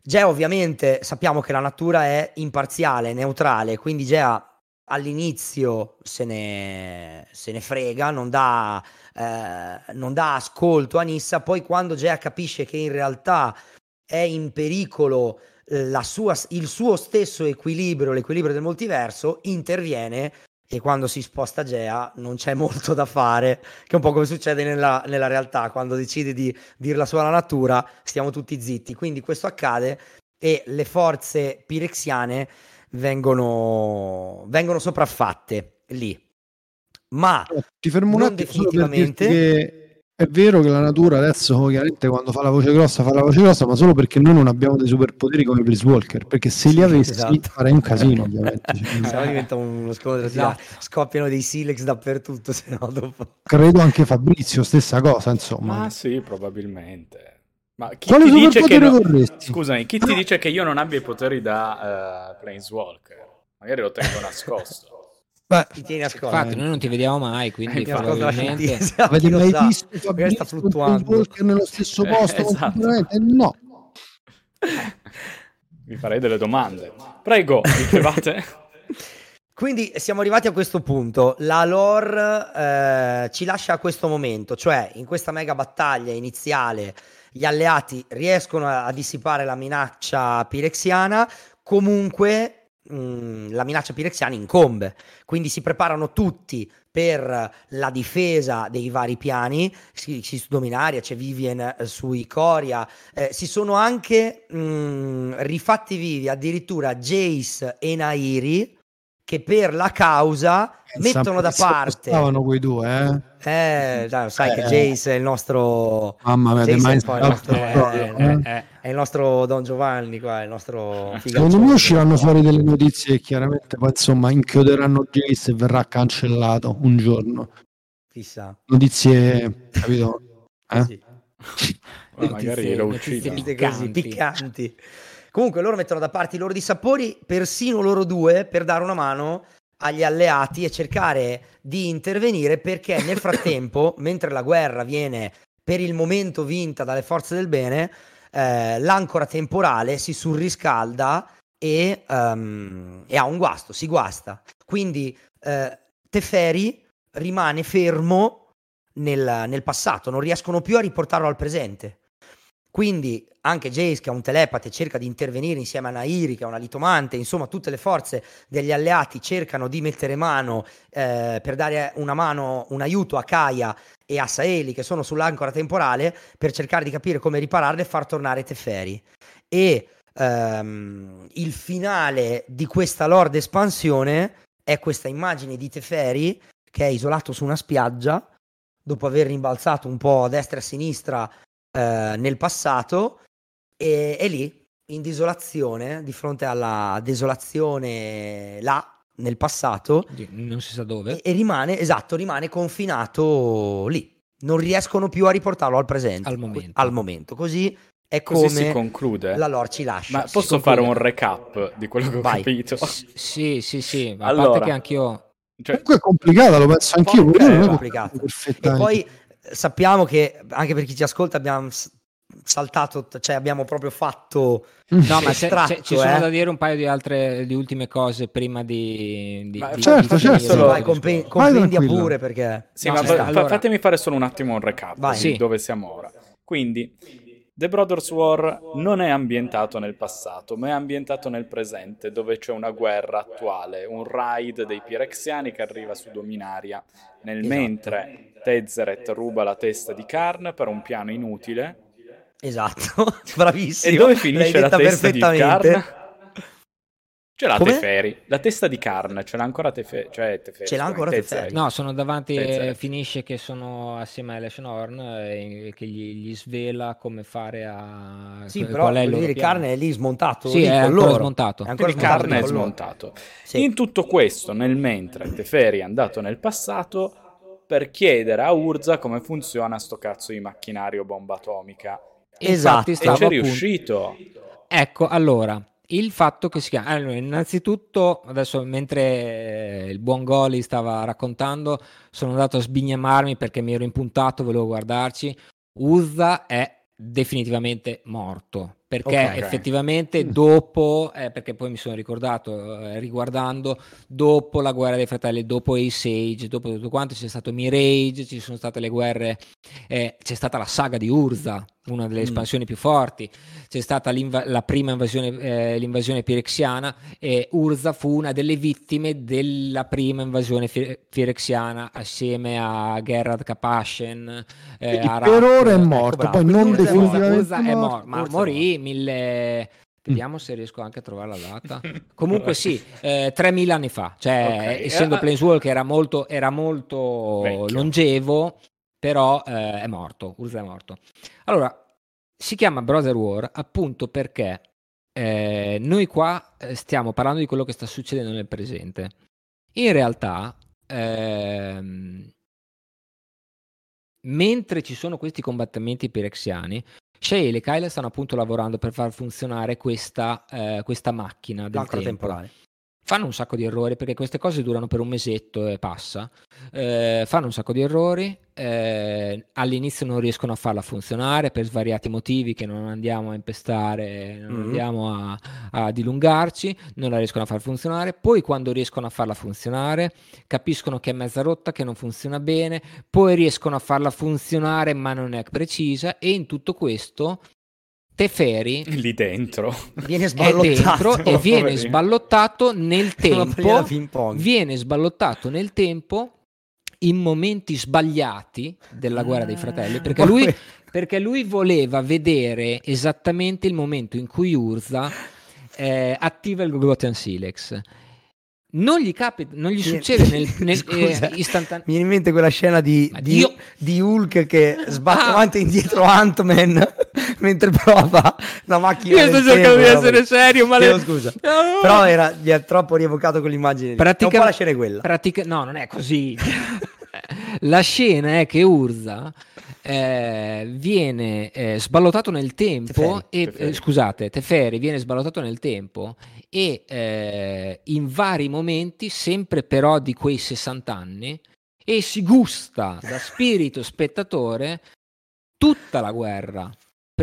Gea ovviamente sappiamo che la natura è imparziale, neutrale, quindi Gea all'inizio se ne, se ne frega, non dà, eh, non dà, ascolto a Nissa, poi quando Gea capisce che in realtà è in pericolo eh, sua, il suo stesso equilibrio, l'equilibrio del multiverso, interviene e quando si sposta Gea non c'è (laughs) molto da fare, che è un po' come succede nella, nella realtà, quando decide di dire la sua natura, stiamo tutti zitti. Quindi questo accade e le forze pirexiane vengono, vengono sopraffatte lì. Ma ti fermo un attimo definitivamente. È vero che la natura adesso chiaramente quando fa la voce grossa fa la voce grossa, ma solo perché noi non abbiamo dei superpoteri come Blaze Walker, perché se li avessi esatto. farei un casino ovviamente. (laughs) Cioè, se no diventa uno scontro, esatto. scoppiano dei silex dappertutto, (laughs) se no dopo... Credo anche Fabrizio, stessa cosa insomma. Ma sì, probabilmente. Ma chi Quale ti dice che non... Scusami, chi ti dice che io non abbia i poteri da uh, Planeswalker? Magari lo tengo nascosto. (laughs) Beh, ti tieni nascosto. Infatti, noi non ti vediamo mai, quindi probabilmente... (laughs) Avete mai visto Fabrizio sta fluttuando nello stesso posto? Eh, esatto. No. (laughs) Vi farei delle domande. Prego, dicevate? Quindi siamo arrivati a questo punto. La lore eh, ci lascia a questo momento, cioè in questa mega battaglia iniziale gli alleati riescono a, dissipare la minaccia pirexiana, comunque mm, la minaccia pirexiana incombe, quindi si preparano tutti per la difesa dei vari piani, si, si Dominaria, c'è Vivien eh, su Icoria, eh, si sono anche mh, mm, rifatti vivi addirittura Jace e Nairi che per la causa mettono da parte. Stavano quei due, eh? Eh, dai, sai eh, che Jace è il nostro. Mamma mia, Jace è, il nostro, eh, eh, eh, è il nostro Don Giovanni qua, il nostro Secondo me usciranno fuori delle notizie chiaramente poi insomma inchioderanno Jace e verrà cancellato un giorno. Chissà. Notizie, capito? Eh? Sì. magari lo uccidono. Piccanti. piccanti. Comunque loro mettono da parte i loro dissapori, persino loro due, per dare una mano agli alleati e cercare di intervenire perché nel frattempo, (coughs) mentre la guerra viene per il momento vinta dalle forze del bene, eh, l'ancora temporale si surriscalda e, um, e, ha un guasto, si guasta. Quindi eh, Teferi rimane fermo nel, nel passato, non riescono più a riportarlo al presente. Quindi anche Jace, che è un telepate, cerca di intervenire insieme a Nairi, che è una litomante, insomma tutte le forze degli alleati cercano di mettere mano eh, per dare una mano, un aiuto a Kaya e a Saeli, che sono sull'ancora temporale, per cercare di capire come ripararle e far tornare Teferi. E ehm, il finale di questa Lord espansione è questa immagine di Teferi che è isolato su una spiaggia dopo aver rimbalzato un po' a destra e a sinistra eh, nel passato e è lì in desolazione di fronte alla desolazione là nel passato non si sa dove e, e rimane esatto rimane confinato lì non riescono più a riportarlo al presente al momento, al momento. così è come Così si conclude. la lore ci lascia. Ma posso fare un recap di quello che ho Vai. capito? sì sì sì a Allora. parte che anch'io Cioè, Comunque è complicata, lo penso anch'io. Io è è complicato. E perfettamente. poi eh, sappiamo che anche per chi ci ascolta abbiamo saltato, cioè abbiamo proprio fatto No, ma c'è- estratto, c'è- ci sono eh. da dire un paio di altre di ultime cose prima di, di, Ma di- certo, di certo. Vai, compen- compendia tranquillo. pure perché Sì, No, fa- Allora- fatemi fare solo un attimo un recap Vai. di Sì. dove siamo ora. Quindi, The Brothers War non è ambientato nel passato, ma è ambientato nel presente, dove c'è una guerra attuale, un raid dei Pirexiani che arriva su Dominaria, nel Esatto. mentre Tezzeret ruba la testa di Karn per un piano inutile. esatto, (laughs) bravissimo. E dove finisce la testa di. Karn? Ce l'ha Come? Teferi. La testa di Karn, ce l'ha ancora Teferi. Cioè Teferi Ce l'ha ancora. Teferi. No, sono davanti, eh, finisce che sono assieme a Election Horn e che gli, gli svela come fare a... Sì, qual però è loro dire, carne è lì smontato. Sì, lì è ancora loro. smontato. È ancora Quindi smontato Karn è smontato. Sì. In tutto questo, nel mentre Teferi è andato nel passato per chiedere a Urza come funziona sto cazzo di macchinario bomba atomica. E Esatto. infatti E c'è appunto- riuscito. Ecco, allora, il fatto che si chiama... Allora, innanzitutto, adesso mentre eh, il buon Goli stava raccontando, sono andato a sbignamarmi perché mi ero impuntato, volevo guardarci. Uzza è definitivamente morto. Perché Ok. effettivamente dopo, eh, perché poi mi sono ricordato, eh, riguardando, dopo la guerra dei fratelli, dopo Ace Age, dopo tutto quanto, c'è stato Mirage, ci sono state le guerre, eh, c'è stata la saga di Urza, una delle Mm. espansioni più forti, c'è stata la prima invasione, eh, l'invasione pirexiana e Urza fu una delle vittime della prima invasione fi- pirexiana assieme a Gerard Kapashen. eh, a per ora è ecco, morto, bravo. poi non Urza definitivamente Urza è morto. morto, ma Urza morì mille... Vediamo se riesco anche a trovare la data. (laughs) Comunque sì, eh, 3000 anni fa, cioè Ok. essendo Eh, Planeswalker era molto, era molto longevo, però eh, è morto, Urza è morto. Allora, si chiama Brother War appunto perché eh, noi qua eh, stiamo parlando di quello che sta succedendo nel presente. In realtà, ehm, mentre ci sono questi combattimenti pirexiani, Shay e Kyle stanno appunto lavorando per far funzionare questa, eh, questa macchina del L'ancora tempo. temporale. Fanno un sacco di errori perché queste cose durano per un mesetto e passa. Eh, fanno un sacco di errori. eh, all'inizio non riescono a farla funzionare per svariati motivi che non andiamo a impestare, non Mhm. andiamo a, a dilungarci. Non la riescono a far funzionare. Poi, quando riescono a farla funzionare, capiscono che è mezza rotta, che non funziona bene. Poi riescono a farla funzionare, ma non è precisa. E in tutto questo, Teferi (laughs) Lì dentro. Viene sballottato. dentro e viene sballottato nel (laughs) tempo. viene sballottato nel tempo in momenti sbagliati della guerra dei fratelli perché lui, (laughs) perché lui voleva vedere esattamente il momento in cui Urza eh, attiva il Gogotian Silex. Non gli capita non gli succede nel, nel Scusa, eh, istantane- Mi viene in mente quella scena di, di, di Hulk che sbatte Ah. avanti e indietro Ant-Man mentre (laughs) prova la macchina. io sto cercando di essere roba. serio ma le- scusa. (laughs) Però era, gli è troppo rievocato quell'immagine. Pratica- È un po' la scena è quella. pratica- no, non è così. (laughs) la scena è che Urza eh, viene eh, sballottato nel tempo Teferi, e Teferi. eh, scusate, Teferi viene sballottato nel tempo e eh, in vari momenti, sempre però di quei 60 anni, e si gusta da spirito spettatore tutta la guerra,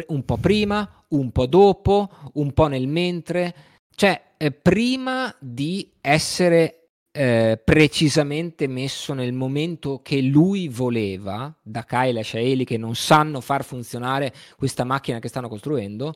un po' prima, un po' dopo, un po' nel mentre, cioè eh, prima di essere eh, precisamente messo nel momento che lui voleva, da Kyle e Shaeli che non sanno far funzionare questa macchina che stanno costruendo,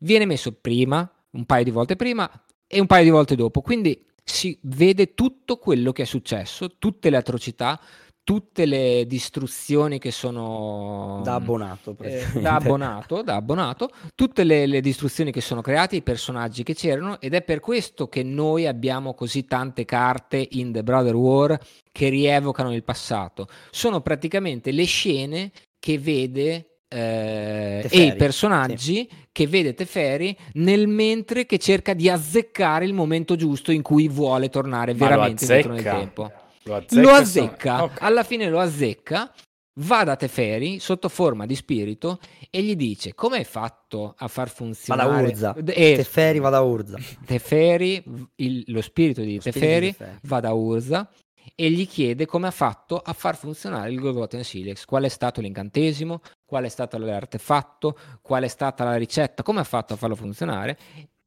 viene messo prima, un paio di volte prima e un paio di volte dopo. Quindi si vede tutto quello che è successo, tutte le atrocità, tutte le distruzioni che sono Da abbonato. eh, da abbonato, da abbonato, tutte le, le distruzioni che sono create, i personaggi che c'erano ed è per questo che noi abbiamo così tante carte in The Brother War che rievocano il passato. Sono praticamente le scene che vede eh, e Teferi, i personaggi che vede Teferi nel mentre che cerca di azzeccare il momento giusto in cui vuole tornare Ma veramente indietro nel tempo Lo azzecca, lo azzecca, Ok. alla fine lo azzecca, va da Teferi sotto forma di spirito e gli dice come hai fatto a far Va funzionare da Urza. Eh, Teferi va da Urza. Teferi, il- lo spirito di Lo spirito Teferi di Teferi. va da Urza e gli chiede come ha fatto a far funzionare il Golgotha Silex, qual è stato l'incantesimo, qual è stato l'artefatto, qual è stata la ricetta, come ha fatto a farlo funzionare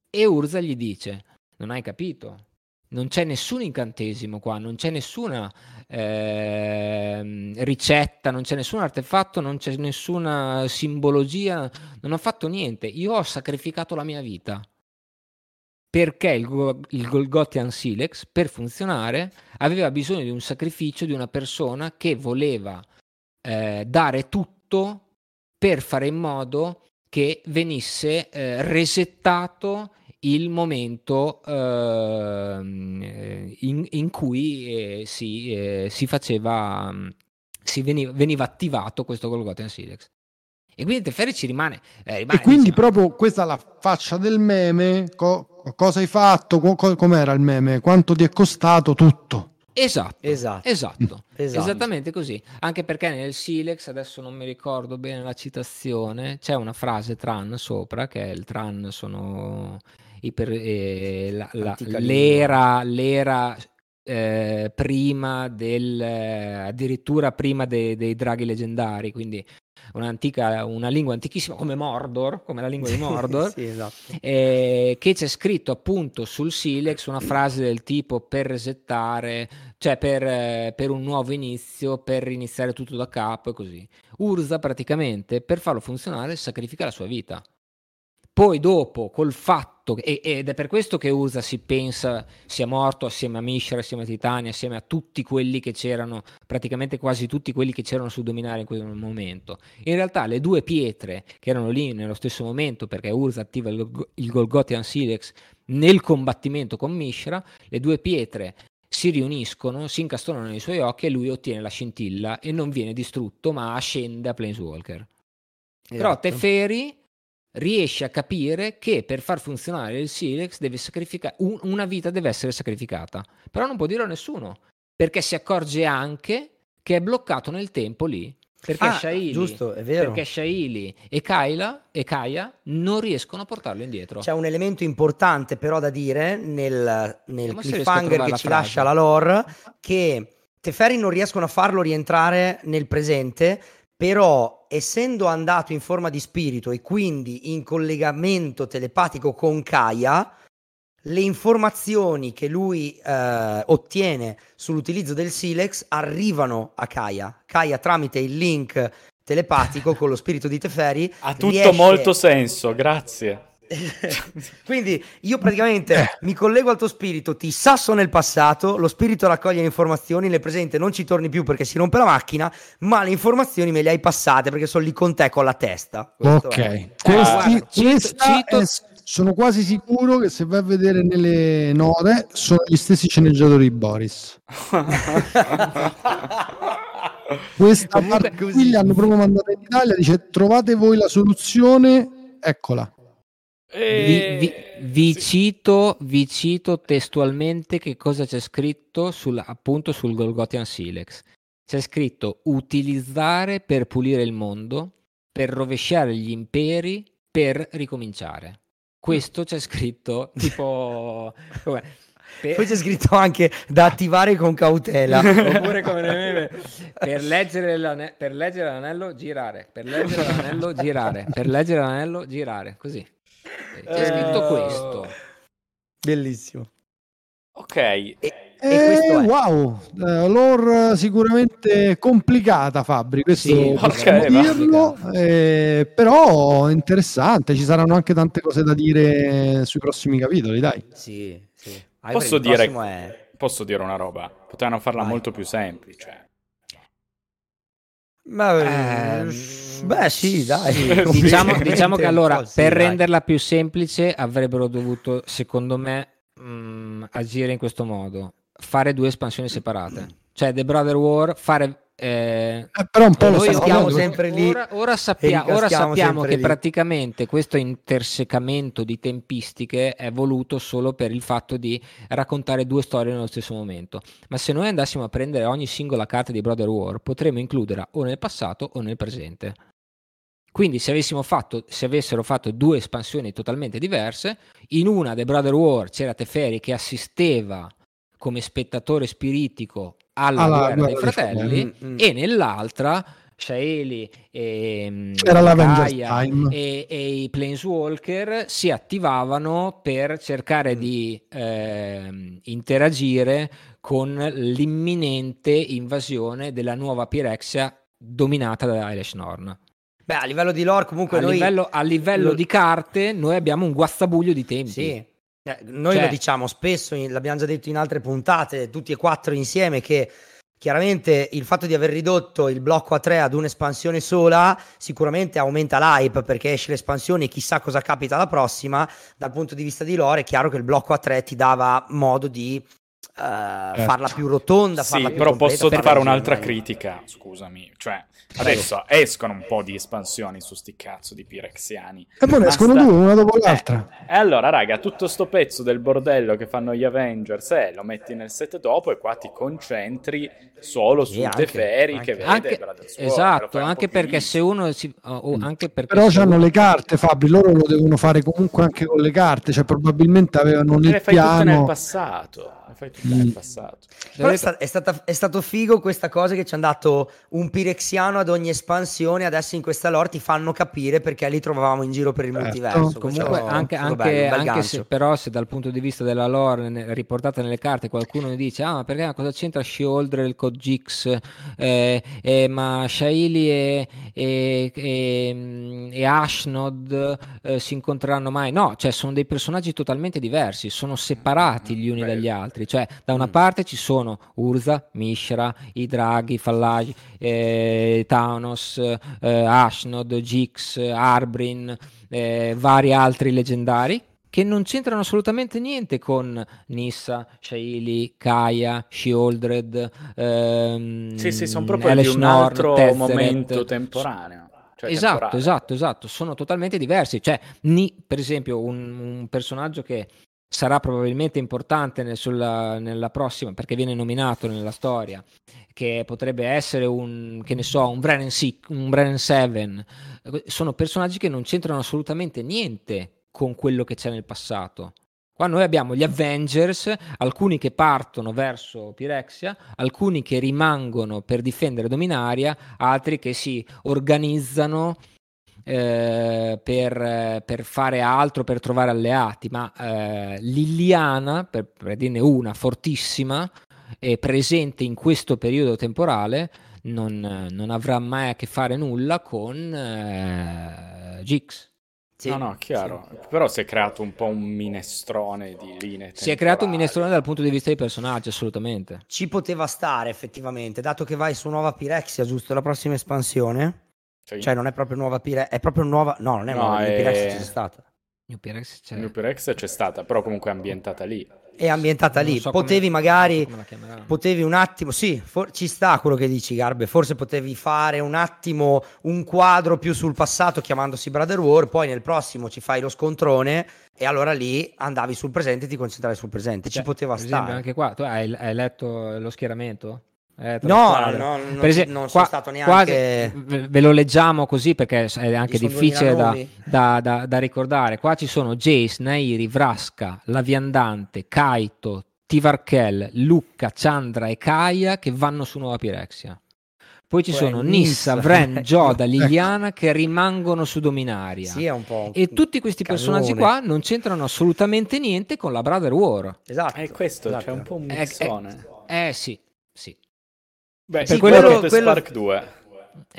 e Urza gli dice non hai capito, non c'è nessun incantesimo qua, non c'è nessuna ehm, ricetta, non c'è nessun artefatto, non c'è nessuna simbologia, non ho fatto niente, io ho sacrificato la mia vita. Perché il, Go- il Golgothian Silex per funzionare aveva bisogno di un sacrificio di una persona che voleva eh, dare tutto per fare in modo che venisse eh, resettato il momento ehm, eh, in, in cui eh, si, eh, si faceva mm, si veniva, veniva attivato questo Golgothian Silex e quindi Teferi ci rimane, eh, rimane E quindi dice, proprio questa è la faccia del meme. co- cosa hai fatto? Co- com'era il meme? Quanto ti è costato tutto? esatto Esatto. Esatto, (laughs) Esatto. esattamente così. Anche perché nel Silex, adesso non mi ricordo bene la citazione, c'è una frase Tran sopra, che è il Tran sono i per- eh, la- la- l'era, l'era eh, prima del, addirittura prima de- dei draghi leggendari, quindi un'antica, una lingua antichissima come Mordor, come la lingua di (laughs) Mordor. sì, esatto. eh, che c'è scritto appunto sul Silex una frase del tipo per resettare, cioè per, eh, per un nuovo inizio, per iniziare tutto da capo e così. Urza praticamente per farlo funzionare sacrifica la sua vita. Poi dopo, col fatto, e- ed è per questo che Urza si pensa sia morto assieme a Mishra, assieme a Titania, assieme a tutti quelli che c'erano, praticamente quasi tutti quelli che c'erano su Dominare in quel momento. In realtà le due pietre che erano lì nello stesso momento, perché Urza attiva il, il Golgothian Silex nel combattimento con Mishra, le due pietre si riuniscono, si incastonano nei suoi occhi e lui ottiene la scintilla e non viene distrutto ma ascende a Planeswalker. Però Esatto. Teferi riesce a capire che per far funzionare il Silex deve sacrificare un- una vita deve essere sacrificata. Però non può dirlo a nessuno, perché si accorge anche che è bloccato nel tempo lì. Perché Ah, Shaili, giusto, è vero. perché Shaili e Kyla e Kaya non riescono a portarlo indietro. C'è un elemento importante però da dire nel, nel cliffhanger che la ci frase. lascia la lore che Teferi non riescono a farlo rientrare nel presente però essendo andato in forma di spirito e quindi in collegamento telepatico con Kaya le informazioni che lui eh, ottiene sull'utilizzo del Silex arrivano a Kaya Kaya tramite il link telepatico con lo spirito di Teferi Ha tutto riesce- molto senso, grazie. (laughs) Quindi io praticamente mi collego al tuo spirito, ti sasso nel passato, lo spirito raccoglie le informazioni, nel presente non ci torni più perché si rompe la macchina, ma le informazioni me le hai passate perché sono lì con te con la testa. Questo Ok, è. Questi- guarda, cito- è- sono quasi sicuro che se vai a vedere nelle note sono gli stessi sceneggiatori di Boris. (laughs) Questa parte qui li hanno proprio mandata in Italia, dice trovate voi la soluzione, eccola. Vi, vi- vi sì. cito, vi cito testualmente che cosa c'è scritto sul, appunto sul Golgothian Silex. c'è scritto utilizzare per pulire il mondo, per rovesciare gli imperi, per ricominciare. Questo c'è scritto (laughs) tipo... Come, per... Poi c'è scritto anche da attivare con cautela. (laughs) Oppure come nel meme, per leggere, l'ane... per leggere l'anello, girare. Per leggere l'anello, girare. Per leggere l'anello, girare. Così. C'è scritto questo. Bellissimo. Ok. E, eh, wow, lore sicuramente complicata Fabri, questo sì, okay, dirlo, eh, però interessante, ci saranno anche tante cose da dire sui prossimi capitoli, dai. Sì, sì. Posso dire, è... posso dire una roba, potevano farla Vai. molto più semplice. Ma, eh, beh, sì, dai. Sì, diciamo, diciamo, (laughs) che allora, sì, per dai. renderla più semplice, avrebbero dovuto, secondo me, mh, mm, agire in questo modo: fare due espansioni separate. Cioè, The Brother War, fare eh, eh, però un po' lo stiamo sempre lì. Ora, ora, sappia- ora sappiamo che lì. praticamente questo intersecamento di tempistiche è voluto solo per il fatto di raccontare due storie nello stesso momento. Ma se noi andassimo a prendere ogni singola carta di Brother War, potremmo includerla o nel passato o nel presente. Quindi se, avessimo fatto, se avessero fatto due espansioni totalmente diverse, in una The Brother War c'era Teferi che assisteva come spettatore spiritico alla, alla guerra, guerra dei fratelli mm, mm. e nell'altra Shaeli e, mm, e, e, i Planeswalker si attivavano per cercare mm. di eh, interagire con l'imminente invasione della nuova Pirexia dominata da Elish Norn. Beh, a livello di lore comunque a noi... Livello, a livello lo... di carte noi abbiamo un guazzabuglio di tempi. Sì, eh, noi cioè... lo diciamo spesso, l'abbiamo già detto in altre puntate, tutti e quattro insieme, che chiaramente il fatto di aver ridotto il blocco a 3 ad un'espansione sola sicuramente aumenta l'hype perché esce l'espansione e chissà cosa capita la prossima. Dal punto di vista di lore è chiaro che il blocco a 3 ti dava modo di uh, farla più rotonda. Sì, farla più però posso fare un'altra critica, scusami. Cioè, Adesso escono un po' di espansioni su sti cazzo di pirexiani. E poi ne escono sta... due, una dopo eh, l'altra. Eh, e allora, raga, tutto sto pezzo del bordello che fanno gli Avengers, eh, lo metti nel set dopo e qua ti concentri solo su Teferi che vede anche, Esatto, anche perché se uno si... Oh, mm. anche perché Però hanno le carte, Fabri, loro lo devono fare comunque anche con le carte, cioè probabilmente avevano nel le fai piano... nel passato fai tutto nel mm. passato. Però è, sta- è, stata, è, stato figo questa cosa che ci hanno dato un pirexiano ad ogni espansione. Adesso in questa lore ti fanno capire perché li trovavamo in giro per il eh, multiverso. Comunque, anche, anche, bello, anche se, però, se dal punto di vista della lore ne, riportata nelle carte qualcuno mi dice: Ah, ma perché cosa c'entra Sheoldre il Code Gix? Eh, eh, ma Shaili e, e, e, e Ashnod eh, si incontreranno mai? No, cioè sono dei personaggi totalmente diversi, sono separati gli uni dagli altri. Cioè, da una mm. parte ci sono Urza, Mishra, i draghi, i Fallagi, eh, Thanos, eh, Ashnod, Gix, Arbrin, eh, vari altri leggendari che non c'entrano assolutamente niente con Nissa, Shaili, Kaya, Shieldred. Ehm, sì, sì, sono proprio Alice di un Norn, altro Tezzeret. momento temporaneo. Cioè esatto, temporale. esatto, esatto, sono totalmente diversi. Cioè, Ni, per esempio, un, un personaggio che sarà probabilmente importante nel, sulla, nella prossima perché viene nominato nella storia che potrebbe essere un che ne so un Brennan, un Brennan 7 sono personaggi che non c'entrano assolutamente niente con quello che c'è nel passato. Qua noi abbiamo gli Avengers, alcuni che partono verso Pirexia, alcuni che rimangono per difendere Dominaria, altri che si organizzano eh, per, per, fare altro, per trovare alleati, ma eh, Liliana, per, per dirne una fortissima, e presente in questo periodo temporale, non, non, avrà mai a che fare nulla con eh, Gix. Sì, no, no, chiaro. Sì. Però si è creato un po' un minestrone di linee. Si è creato un minestrone dal punto di vista dei personaggi, assolutamente. Ci poteva stare effettivamente, dato che vai su nuova Pirexia, giusto? La prossima espansione. Sì. Cioè non è proprio nuova Pirex, è proprio nuova... No, non è no, nuova, è... Pirex c'è stata. New Pirex c'è. New Pirex c'è stata, però comunque è ambientata lì. È ambientata lì. So potevi come... magari... So potevi un attimo... Sì, for... ci sta quello che dici Garbe. Forse potevi fare un attimo un quadro più sul passato chiamandosi Brother War, poi nel prossimo ci fai lo scontrone e allora lì andavi sul presente e ti concentravi sul presente. Cioè, ci poteva stare. Esempio, anche qua, tu hai, hai letto lo schieramento? Eh, No, no, non Per esempio, non qua- sono stato qua neanche- ve ve lo leggiamo così perché è anche difficile 2000 da, da- da- da ricordare. Qua ci sono Jace, Nairi, Vraska, La Viandante, Kaito, Tivarkel, Lucca, Chandra e Kaya che vanno su Nuova Pirexia. Poi ci Poi sono Nissa. Vren, (laughs) Joda. Liliana che rimangono su Dominaria. Sì, è un po'. E tutti questi canone. personaggi qua non c'entrano assolutamente niente con la Brother War. Esatto. È questo, esatto. c'è un po' un Eh, mixone. Eh sì, sì. Beh, per sì, quello- quello, quello- Spark 2.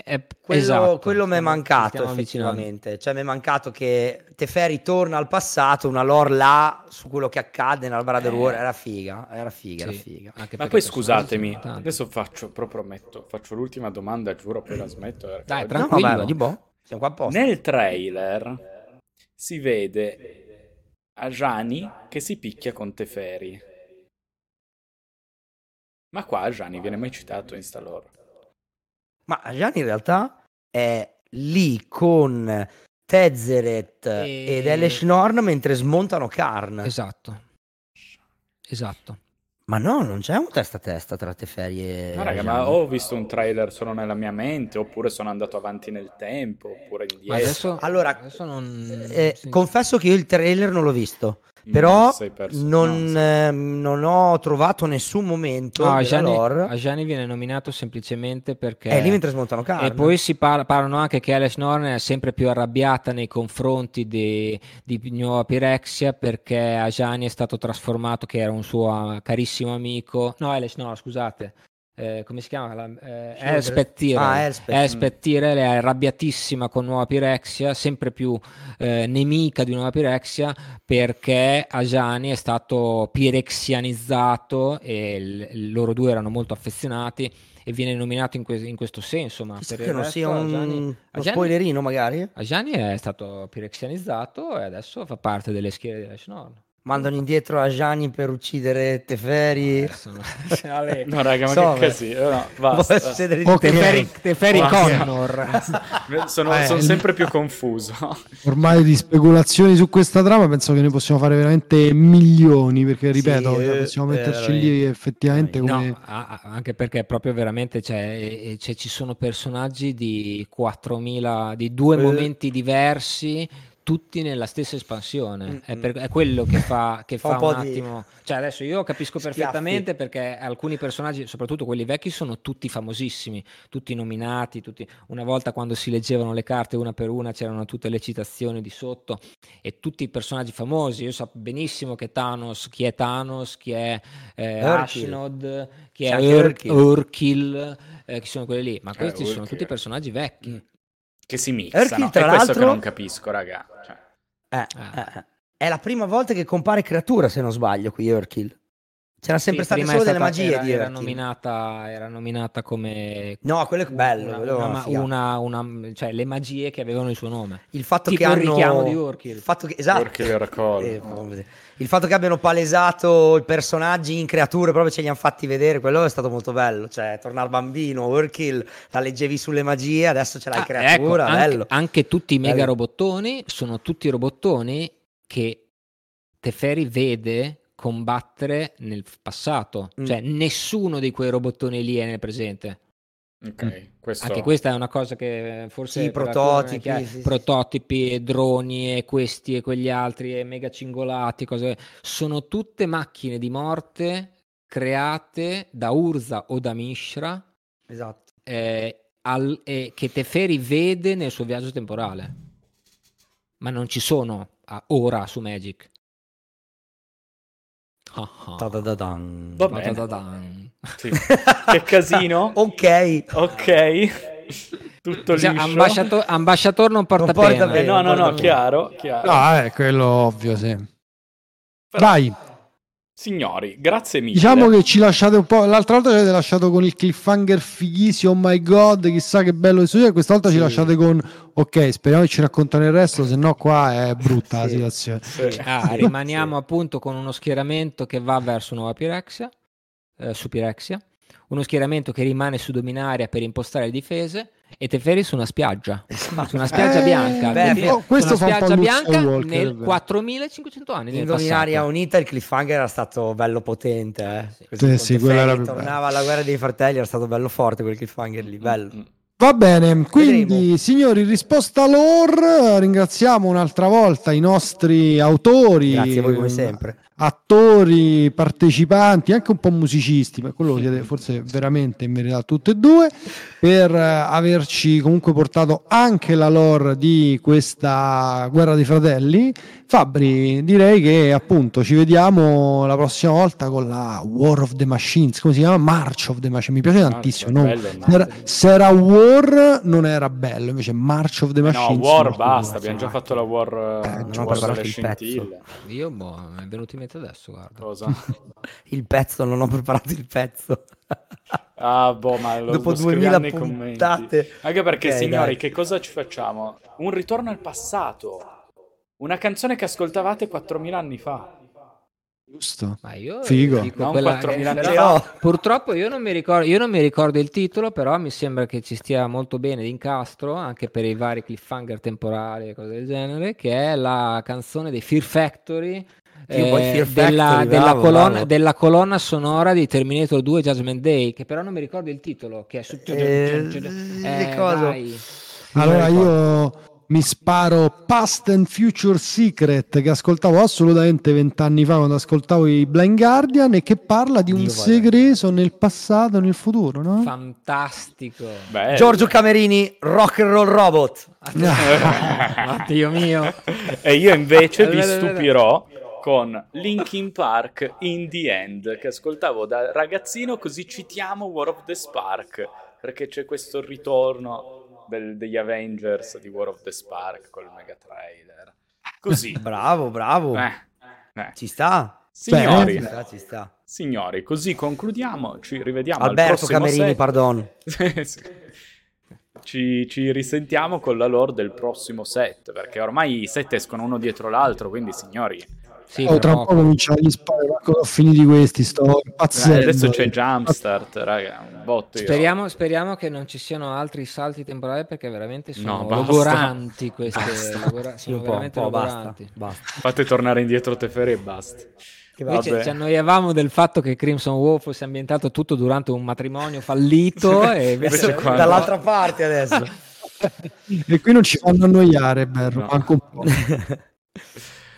Eh, Quello, esatto. quello mi è mancato effettivamente. Cioè, mi è mancato che Teferi torna al passato, una lore là su quello che accade nella Brother Eh. War. Era figa, era figa, era Sì, figa. anche Ma poi scusatemi, adesso faccio, proprio metto, faccio l'ultima domanda, giuro, poi la smetto. perché Dai, No, Tranquillo. vabbè, di boh, siamo qua apposta. Nel trailer si vede Ajani che si picchia con Teferi. Ma qua Ajani viene mai citato in sta lore? Ma Gianni in realtà è lì con Tezzeret E- ed Elesh Norn mentre smontano Karn. Esatto. Esatto. Ma no, non c'è un testa a testa tra Teferi e Ma raga, Gianni. ma ho visto un trailer solo nella mia mente, oppure sono andato avanti nel tempo, oppure Ma indietro. adesso, Allora, adesso non... Eh, sì. Confesso che io il trailer non l'ho visto, però sei perso. non, No, ehm, non ho trovato nessun momento No, Ajani. Ajani viene nominato semplicemente perché... È lì mentre smontano Karn. E poi si parla, parlano anche che Alice Norn è sempre più arrabbiata nei confronti di, di Nuova Pirexia perché Ajani è stato trasformato, che era un suo eh, carissimo amico. No, Alice Norn, scusate. Eh, come si chiama? La, eh. Elspeth Tyrell. Ah, Tyrell è arrabbiatissima con Nuova Pirexia, sempre più eh, nemica di Nuova Pirexia perché Ajani è stato pirexianizzato e il- loro due erano molto affezionati e viene nominato in, que- in questo senso. Ma Chissà per che non resto sia un, Ajani- uno Ajani- spoilerino magari. Ajani è stato pirexianizzato e adesso fa parte delle schiere della Schnorr. Mandano indietro a Gianni per uccidere Teferi. (laughs) Adesso no. No, raga, ma So, che casino. No, basta. succedere di Ok. Teferi, Teferi. Connor. (laughs) Sono, Eh, sono sempre più confuso. (laughs) Ormai di speculazioni su questa trama penso che ne possiamo fare veramente milioni, perché ripeto, Sì, cioè, eh, possiamo metterci lì effettivamente come... No, anche perché proprio veramente e c'è- ci sono personaggi di 4000, di due Eh. momenti diversi, tutti nella stessa espansione. Mm, È, mm. per- è quello che fa, (laughs) che Fa fa un un di attimo. Cioè, adesso io capisco schiaffi. perfettamente perché alcuni personaggi, soprattutto quelli vecchi, sono tutti famosissimi, tutti nominati. Tutti... Una volta quando si leggevano le carte una per una c'erano tutte le citazioni di sotto e tutti i personaggi famosi. Io so benissimo che Thanos, chi è Thanos, chi è eh. Ashnod, chi è anche Ur-. Urkel, eh, chi sono quelli lì. Ma questi sono Urkel. tutti personaggi vecchi. Che si mixano. Erkin, È tra questo che l'altro- non capisco, raga. Cioè, Eh, Ah. eh, È la prima volta che compare creatura, se non sbaglio, qui Urkill. C'erano sempre Sì, è solo delle stata- magie era, di era nominata, era nominata come No, quello è bello. una- quello una- una cioè le magie che avevano il suo nome. il fatto tipo che il hanno... richiamo di Urkill. Il fatto che... Esatto. Oracle. Eh, il fatto che abbiano palesato i personaggi in creature proprio ce li hanno fatti vedere quello è stato molto bello cioè tornare al bambino Urkill la leggevi sulle magie adesso ce l'hai Ah, creatura ecco, anche, bello anche tutti i mega Bello. robottoni sono tutti robottoni che Teferi vede combattere nel passato. Mm. Cioè nessuno di quei robottoni lì è nel presente. Ok, questo... Anche questa è una cosa che forse Sì, prototipi, sì, sì. prototipi, e droni e questi e quegli altri e mega cingolati, cose sono tutte macchine di morte create da Urza o da Mishra esatto eh, al- e che Teferi vede nel suo viaggio temporale. Ma non ci sono a- ora su Magic. Ah, ah. Ta-da-da-dan. Va bene. Ta-da-dan. Sì. Che casino. (laughs) ok Ok. Tutto Cioè, liscio. ambasciator, ambasciator non porta Non porta pena. Eh, bene. no, no, no, Guarda chiaro, chiaro. No, è quello ovvio, sì. Però- Vai, Signori, grazie mille. diciamo che ci lasciate un po'. L'altra volta ci avete lasciato con il cliffhanger fighissimo, oh my god, chissà che bello questo gioco. Questa volta ci Sì. lasciate con ok, speriamo che ci raccontano il resto, se no qua è (laughs) brutta la Sì. situazione. Sì. Ah, rimaniamo (laughs) appunto con uno schieramento che va verso Nuova Pirexia, eh, su Pirexia, uno schieramento che rimane su Dominaria per impostare le difese e Teferi su una spiaggia, su una spiaggia Eh, bianca, beh, quindi oh, su questo una fa un po' spiaggia Luke bianca Skywalker, nel è vero. 4500 anni nel Indovinare a passato. unita il cliffhanger era stato bello potente. Eh. Sì. Così Sì, sì, era tornava alla guerra dei fratelli, era stato bello forte quel cliffhanger lì, bello. Mm. Va bene, quindi Vedremo. signori, risposta lore, ringraziamo un'altra volta i nostri autori, Grazie a voi come sempre. Attori, partecipanti, anche un po' musicisti, ma quello lo forse veramente in verità tutte e due, per eh, averci comunque portato anche la lore di questa guerra dei fratelli. Fabri, direi che appunto ci vediamo la prossima volta con la War of the Machines, come si chiama? March of the Machines, mi piace tantissimo. no? bello era, se era War non era bello, invece March of the Eh No, Machines. War basta, abbiamo già fatto la War, Eh, eh, non ho war preparato il pezzo. Io boh, mi è venuto in mente adesso, guarda. Cosa? (laughs) Il pezzo, non ho preparato il pezzo. (laughs) Ah, boh, ma lo, Dopo lo scriviamo 2000 nei commenti. puntate. Anche perché, Ok, signori, dai. che cosa ci facciamo? Un ritorno al passato. Una canzone che ascoltavate 4.000 anni fa. Giusto. Ma io Figo. dico Non quella- 4.000 anni fa. Purtroppo io non, mi ricordo, io non mi ricordo il titolo, però mi sembra che ci stia molto bene d'incastro, anche per i vari cliffhanger temporali e cose del genere, che è la canzone dei Fear Factory. Eh, della, della colonna, della colonna sonora di Terminator 2 Judgment Day, che però non mi ricordo il titolo, che è su... Eh, Eh. Allora io mi sparo Past and Future Secret che ascoltavo assolutamente vent'anni fa quando ascoltavo i Blind Guardian e che parla di un Dio segreto nel passato e nel futuro, no? Fantastico. Bello. Giorgio Camerini, rock and roll robot. (laughs) Dio mio. e io invece vi stupirò con Linkin Park in the End, che ascoltavo da ragazzino, così citiamo War of the Spark, perché c'è questo ritorno del- degli Avengers di War of the Spark col mega trailer. Così. (laughs) Bravo, bravo. Eh, eh. Ci sta. Signori, Ci sta, ci sta. signori, così concludiamo, ci rivediamo Alberto al prossimo Camerini, set. pardon. (laughs) Ci, ci risentiamo con la lore del prossimo set, perché ormai i set escono uno dietro l'altro, quindi signori, Sì, Oh, tra un po' cominciano gli spari, ho finiti questi, sto eh, impazzendo. adesso c'è Jumpstart, raga, un botto. Speriamo, speriamo che non ci siano altri salti temporali perché veramente sono No, basta. logoranti (laughs) queste. Basta. logora- sono un po', un veramente po', basta, logoranti. basta. Fate tornare indietro Teferi e basta. Invece ci annoiavamo del fatto che Crimson War fosse ambientato tutto durante un matrimonio fallito (laughs) e invece Invece qua- Dall'altra parte adesso. (laughs) E qui non ci fanno annoiare, Berro, No. manco un po'.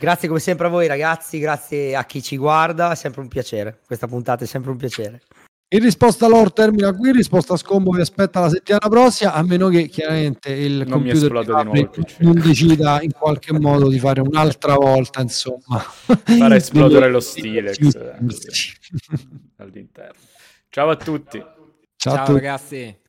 Grazie come sempre a voi ragazzi, grazie a chi ci guarda, è sempre un piacere. Questa puntata è sempre un piacere. In risposta lore termina qui, risposta scombo vi aspetta la settimana prossima, a meno che chiaramente il Non computer esplode di nuovo il Fabri PC. non decida in qualche modo di fare un'altra volta, insomma. Fare (laughs) esplodere lo Stilex Sì. eh, all'interno. Ciao a tutti. Ciao a Ciao tutti. ragazzi.